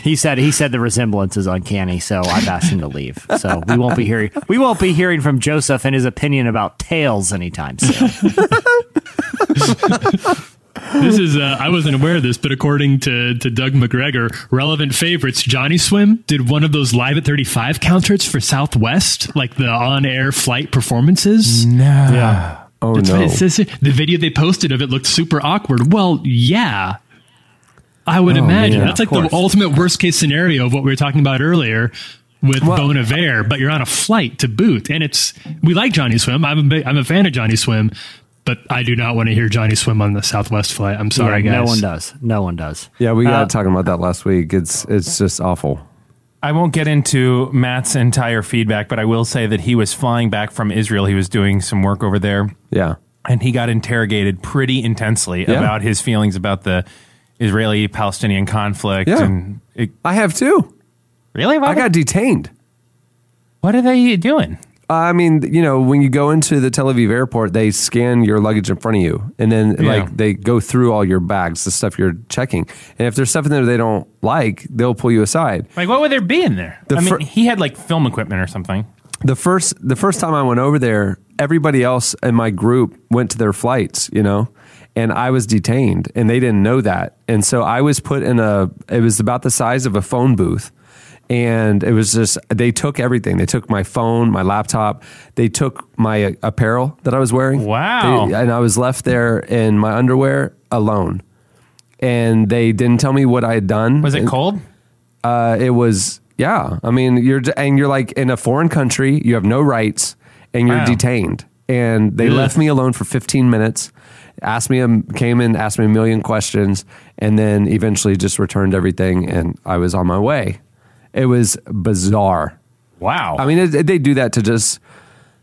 what he said he said the resemblance is uncanny, so I've asked him to leave. So we won't be hearing we won't be hearing from Joseph and his opinion about tails anytime soon. This is uh, I wasn't aware of this, but according to to Doug McGregor, relevant favorites Johnny Swim did one of those live at 35 concerts for Southwest, like the on air flight performances. No. Yeah. Oh That's no. what it says. The video they posted of it looked super awkward. Well, yeah. I would Oh, imagine. man, That's like the ultimate worst case scenario of what we were talking about earlier with Bon Iver, but you're on a flight to boot. And it's, we like Johnny Swim. I'm a, big, I'm a fan of Johnny Swim, but I do not want to hear Johnny Swim on the Southwest flight. I'm sorry, Yeah, guys. No one does. No one does. Yeah, we got Uh, talking about that last week. It's it's just awful. I won't get into Matt's entire feedback, but I will say that he was flying back from Israel. He was doing some work over there. Yeah. And he got interrogated pretty intensely Yeah. about his feelings about the Israeli Palestinian conflict. Yeah. And it, I have too. Really? I got detained. What are they doing? Uh, I mean, you know, when you go into the Tel Aviv airport, they scan your luggage in front of you, and then Yeah. like they go through all your bags, the stuff you're checking. And if there's stuff in there they don't like, they'll pull you aside. Like, what would there be in there? The I mean, fir- he had like film equipment or something. the first the first time I went over there, everybody else in my group went to their flights, you know, and I was detained, and they didn't know that, and so I was put in a. It was about the size of a phone booth. And it was just, they took everything. They took my phone, my laptop. They took my uh, apparel that I was wearing. Wow. They- and I was left there in my underwear alone. And they didn't tell me what I had done. Was it And- cold? uh, it was yeah. I mean, you're and you're like in a foreign country. You have no rights, and you're Wow. detained. And they Ugh. left me alone for 15 minutes. Asked me, a, came in, asked me a million questions, and then eventually just returned everything, and I was on my way. It was bizarre. Wow. I mean, it, they do that to just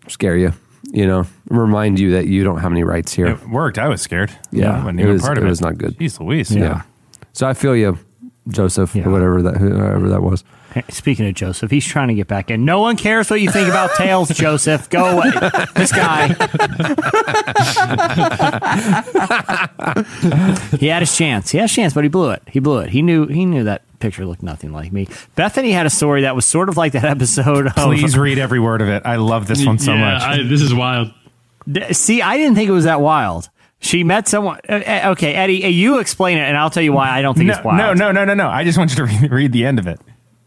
scare you, you know, remind you that you don't have any rights here. It worked. I was scared. Yeah, I it was- part of it it. was not good. Jeez Louise. yeah. So I feel you, Joseph, or whatever that whoever that was. Speaking of Joseph, he's trying to get back in. No one cares what you think about tails, Joseph. Go away. This guy. he had his chance. He had his chance, but he blew it. He blew it. He knew he knew that picture looked nothing like me. Bethany had a story that was sort of like that episode of Please read every word of it. I love this one so Yeah, much. I- this is wild. See, I didn't think it was that wild. She met someone. uh, uh, Okay, Eddie, uh, you explain it, and I'll tell you why I don't think no, it's wild. no, no, no, no, no. I just want you to read, read the end of it.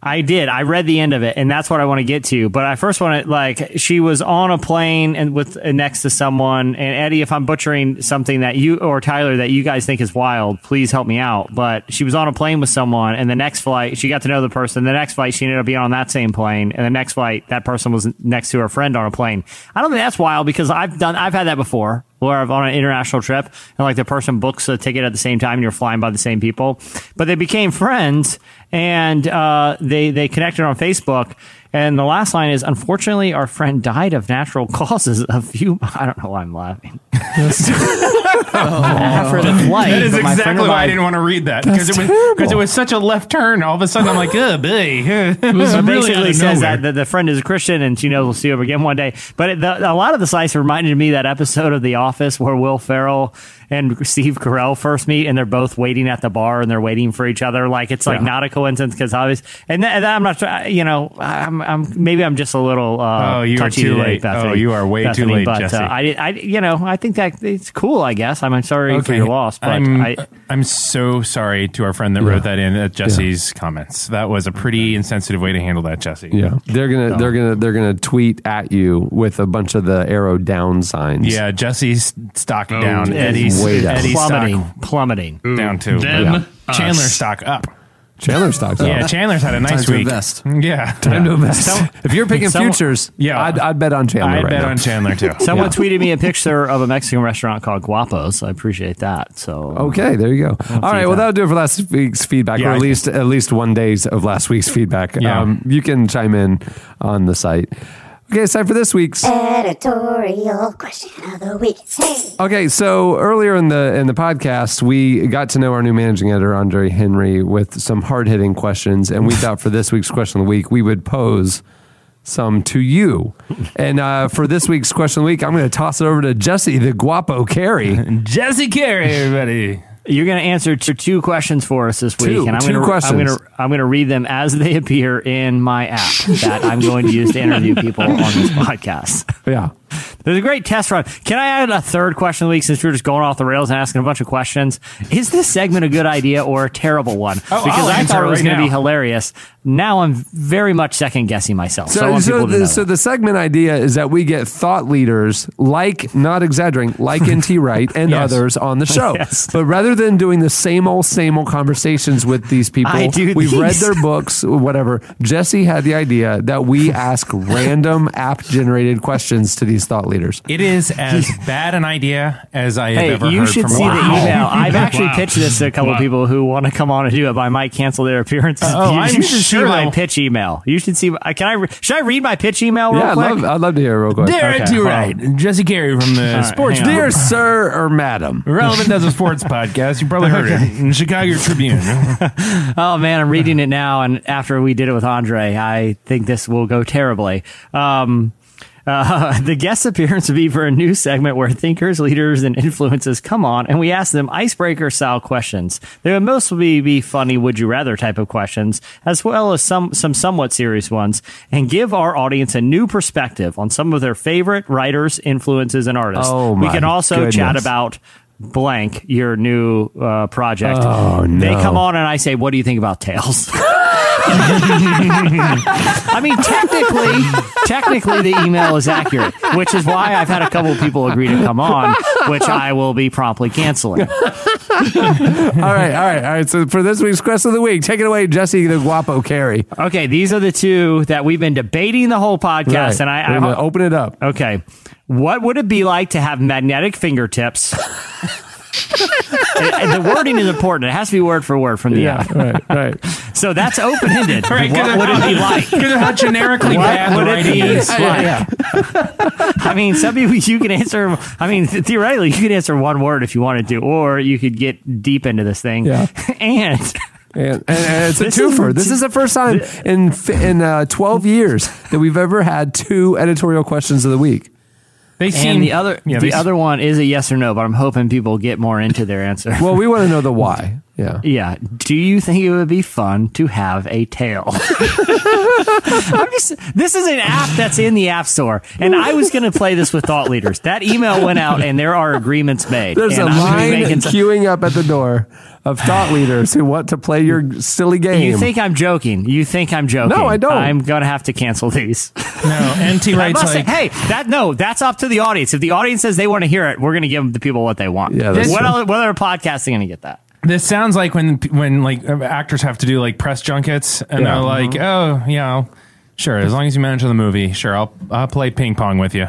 I did. I read the end of it, and that's what I want to get to. But I first want to like she was on a plane and with uh, next to someone. And Eddie, if I'm butchering something that you or Tyler that you guys think is wild, please help me out. But she was on a plane with someone, and the next flight she got to know the person. The next flight she ended up being on that same plane, and the next flight that person was next to her friend on a plane. I don't think that's wild because I've done I've had that before. I've on an international trip and like the person books a ticket at the same time and you're flying by the same people, but they became friends and uh, they they connected on Facebook. And the last line is, unfortunately, our friend died of natural causes. A few, I don't know why I'm laughing. After oh. the flight, that is but my friend exactly why I I- didn't want to read that because it was because it was such a left turn. All of a sudden, I'm like, "Ugh, boy." It was It really out basically of says nowhere. that the, the friend is a Christian and she knows we'll see her again one day. But it, the, a lot of the sites reminded me of that episode of The Office where Will Ferrell and Steve Carell first meet and they're both waiting at the bar and they're waiting for each other. Like it's like Yeah. not a coincidence because obviously, and, that, and I'm not. try- You know, I'm, I'm maybe I'm just a little. Uh, Oh, you are too today, late. Bethany. Oh, you are way too late, but, Jesse. Uh, I, I, you know, I think that it's cool. I guess I'm sorry for your loss, but I'm, I. I'm so sorry to our friend that wrote that in at Jesse's comments. That was a pretty insensitive way to handle that, Jesse. Yeah, they're gonna they're gonna they're gonna tweet at you with a bunch of the arrow down signs. Yeah, Jesse's stock Oh, down. Eddie's, way down. Eddie's plummeting, stock plummeting. down too. Them, Yeah. us. Chandler's stock up. Chandler stocks. Yeah, up. Chandler's had a nice Time to week. invest. Yeah, Time to invest. Some- if you're picking some- futures, Yeah. I'd, I'd bet on Chandler. I right bet now. on Chandler too. Someone Yeah. tweeted me a picture of a Mexican restaurant called Guapos. I appreciate that. So Okay, there you go. All right, well that. that'll do it for last week's feedback, Yeah, or I at least at least one days of last week's feedback. Yeah. Um, you can chime in on the site. Okay, it's time for this week's. Editorial question of the week. Hey. Okay, so earlier in the in the podcast, we got to know our new managing editor Andre Henry with some hard hitting questions, and we thought for this week's question of the week we would pose some to you. And uh, for this week's question of the week, I'm going to toss it over to Jesse, the Guapo Carey. Jesse Carey, everybody. You're going to answer t- two questions for us this week, Two- and I'm going to. I'm going to I'm going to read them as they appear in my app that I'm going to use to interview people on this podcast. Yeah. There's a great test run. Can I add a third question of the week since we're just going off the rails and asking a bunch of questions? Is this segment a good idea or a terrible one? Oh, because I'll I thought it was right going to be hilarious. Now I'm very much second guessing myself. So, So, so, the, so the segment idea is that we get thought leaders like, not exaggerating, like NT Wright and Yes. others on the show. Yes. But rather than doing the same old, same old conversations with these people, we've read their books, whatever. Jesse had the idea that we ask random app generated questions to these thought leaders. It is as bad an idea as I have Hey, ever you heard should from see a the email. I've actually Wow. pitched this to a couple Wow. people who want to come on and do it, but I might cancel their appearances. Oh, you, I'm you should sure see my they'll- pitch email. You should see. uh, Can I? re- Should I read my pitch email real Yeah, I'd love, I'd love to hear it real quick. Dare Okay, to hold right. Jesse Carey from the right, Sports hang on. Dear sir or madam. Relevant does a sports podcast. You probably heard it in Chicago Tribune. Oh man, I'm reading it now, and after we did it with Andre, I think this will go terribly. Um, uh, the guest appearance will be for a new segment where thinkers, leaders, and influences come on, and we ask them icebreaker style questions. They would mostly be funny, would you rather type of questions, as well as some some somewhat serious ones, and give our audience a new perspective on some of their favorite writers, influences, and artists. Oh, we can also chat about blank your new uh, project. Oh, They come on and I say, "What do you think about Tails?" I mean, technically, technically, the email is accurate, which is why I've had a couple of people agree to come on, which I will be promptly canceling. All right, all right, all right. So for this week's question of the week, take it away, Jesse the Guapo Carey. Okay, these are the two that we've been debating the whole podcast, Right. and I, gonna open it up. okay. What would it be like to have magnetic fingertips? And- and the wording is important. It has to be word for word from the Yeah, app. right, right. So that's open ended. Right, what would it be like? Because of how generically What bad would it writing be is. like? I mean, some people you can answer. I mean, theoretically, you could answer one word if you wanted to, or you could get deep into this thing. Yeah. and And, and, and it's a This is- twofer. This is the first time in in uh, 12 years that we've ever had two editorial questions of the week. They seem and the other yeah, the they- other one is a yes or no, but I'm hoping people get more into their answer. Well, we want to know the why. Yeah. Yeah. Do you think it would be fun to have a tail? I'm just, this is an app that's in the App Store, and I was going to play this with thought leaders. That email went out, and there are agreements made. There's and a I'm line some- queuing up at the door of thought leaders who want to play your silly game. You think I'm joking? You think I'm joking? No, I don't. I'm gonna have to cancel these. No, NT I writes must say, like, hey, that no, that's up to the audience. If the audience says they want to hear it, we're gonna give the people what they want. Yeah, that's what, true. other, what other podcast are gonna get that? This sounds like when when like actors have to do like press junkets and Yeah. they're like, oh, you know, sure, as long as you manage the movie, sure, I'll I'll play ping pong with you.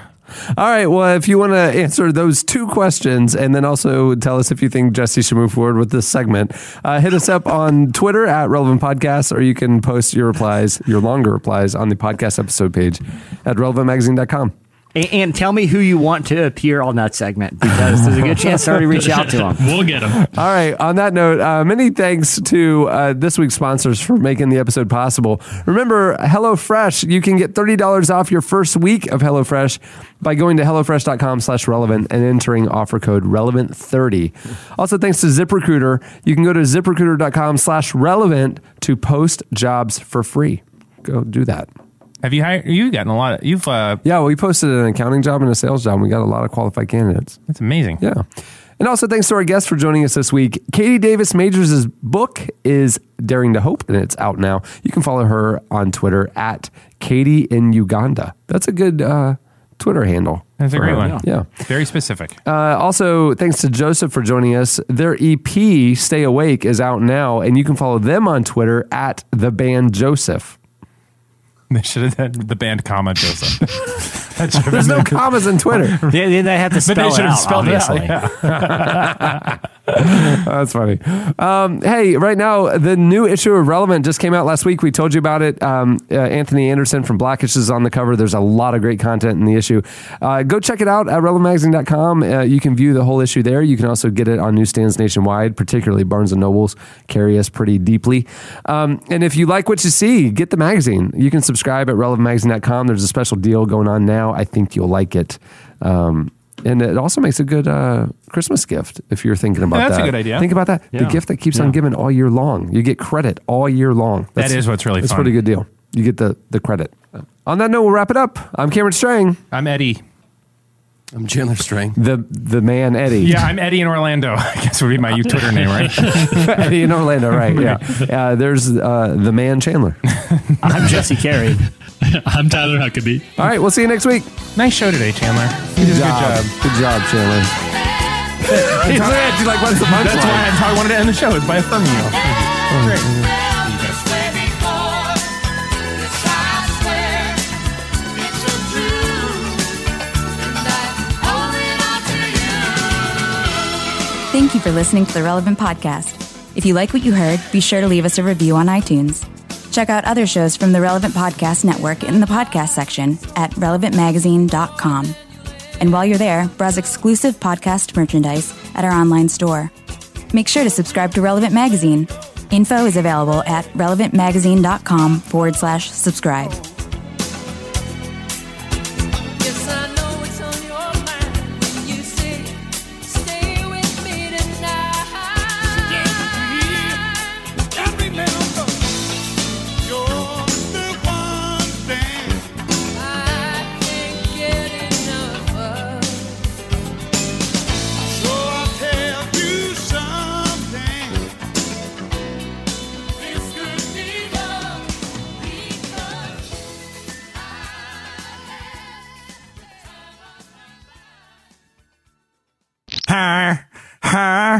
All right. Well, if you want to answer those two questions and then also tell us if you think Jesse should move forward with this segment, uh, hit us up on Twitter at Relevant Podcast, or you can post your replies, your longer replies, on the podcast episode page at relevantmagazine.com. And, and tell me who you want to appear on that segment because there's a good chance to already reach out to them. We'll get them. All right. On that note, uh, many thanks to uh, this week's sponsors for making the episode possible. Remember, HelloFresh, you can get $30 off your first week of HelloFresh by going to HelloFresh.com slash relevant and entering offer code relevant30. Also, thanks to ZipRecruiter, you can go to ZipRecruiter.com slash relevant to post jobs for free. Go do that. Have you hired? You've gotten a lot. Of, you've. Uh, Yeah, we posted an accounting job and a sales job. And we got a lot of qualified candidates. That's amazing. Yeah. And also thanks to our guests for joining us this week. Katie Davis Majors' book is Daring to Hope, and it's out now. You can follow her on Twitter at Katie in Uganda. That's a good uh, Twitter handle. That's a great her. one. Yeah. Very specific. Uh, also, thanks to Joseph for joining us. Their EP, Stay Awake, is out now, and you can follow them on Twitter at the band Joseph. They should have had the band comma Joseph. That should have There's been no commas in Twitter. Yeah, then they have to But they spell it should have out, spelled it out, obviously. yeah. That's funny. Um, hey, right now, the new issue of Relevant just came out last week. We told you about it. Um, uh, Anthony Anderson from Blackish is on the cover. There's a lot of great content in the issue. Uh, go check it out at relevantmagazine.com. Uh, you can view the whole issue there. You can also get it on newsstands nationwide, particularly Barnes and Nobles carry us pretty deeply. Um, and if you like what you see, get the magazine. You can subscribe at relevantmagazine.com. There's a special deal going on now. I think you'll like it. Um, and it also makes a good uh, Christmas gift if you're thinking about Yeah, that's that. a good idea. Think about that. The gift that keeps Yeah. on giving all year long. You get credit all year long. That is what's really That's a fun. pretty good deal. You get the the credit. On that note, we'll wrap it up. I'm Cameron Strang. I'm Eddie. I'm Chandler Strang. The the man Eddie. Yeah, I'm Eddie in Orlando. I guess would be my Twitter name, right? Eddie in Orlando, right? Yeah. Uh, there's uh, the man Chandler. I'm Jesse Carey. I'm Tyler Huckabee. All right, we'll see you next week. Nice show today, Chandler. You did a good job. Good job, Chandler. He's looking at you like, what's the punchline? That's why that's how I wanted to end the show is by affirming you. Great. Thank you for listening to the Relevant Podcast. If you like what you heard, be sure to leave us a review on iTunes. Check out other shows from the Relevant Podcast Network in the podcast section at relevantmagazine.com. And while you're there, browse exclusive podcast merchandise at our online store. Make sure to subscribe to Relevant Magazine. Info is available at relevantmagazine.com forward slash subscribe.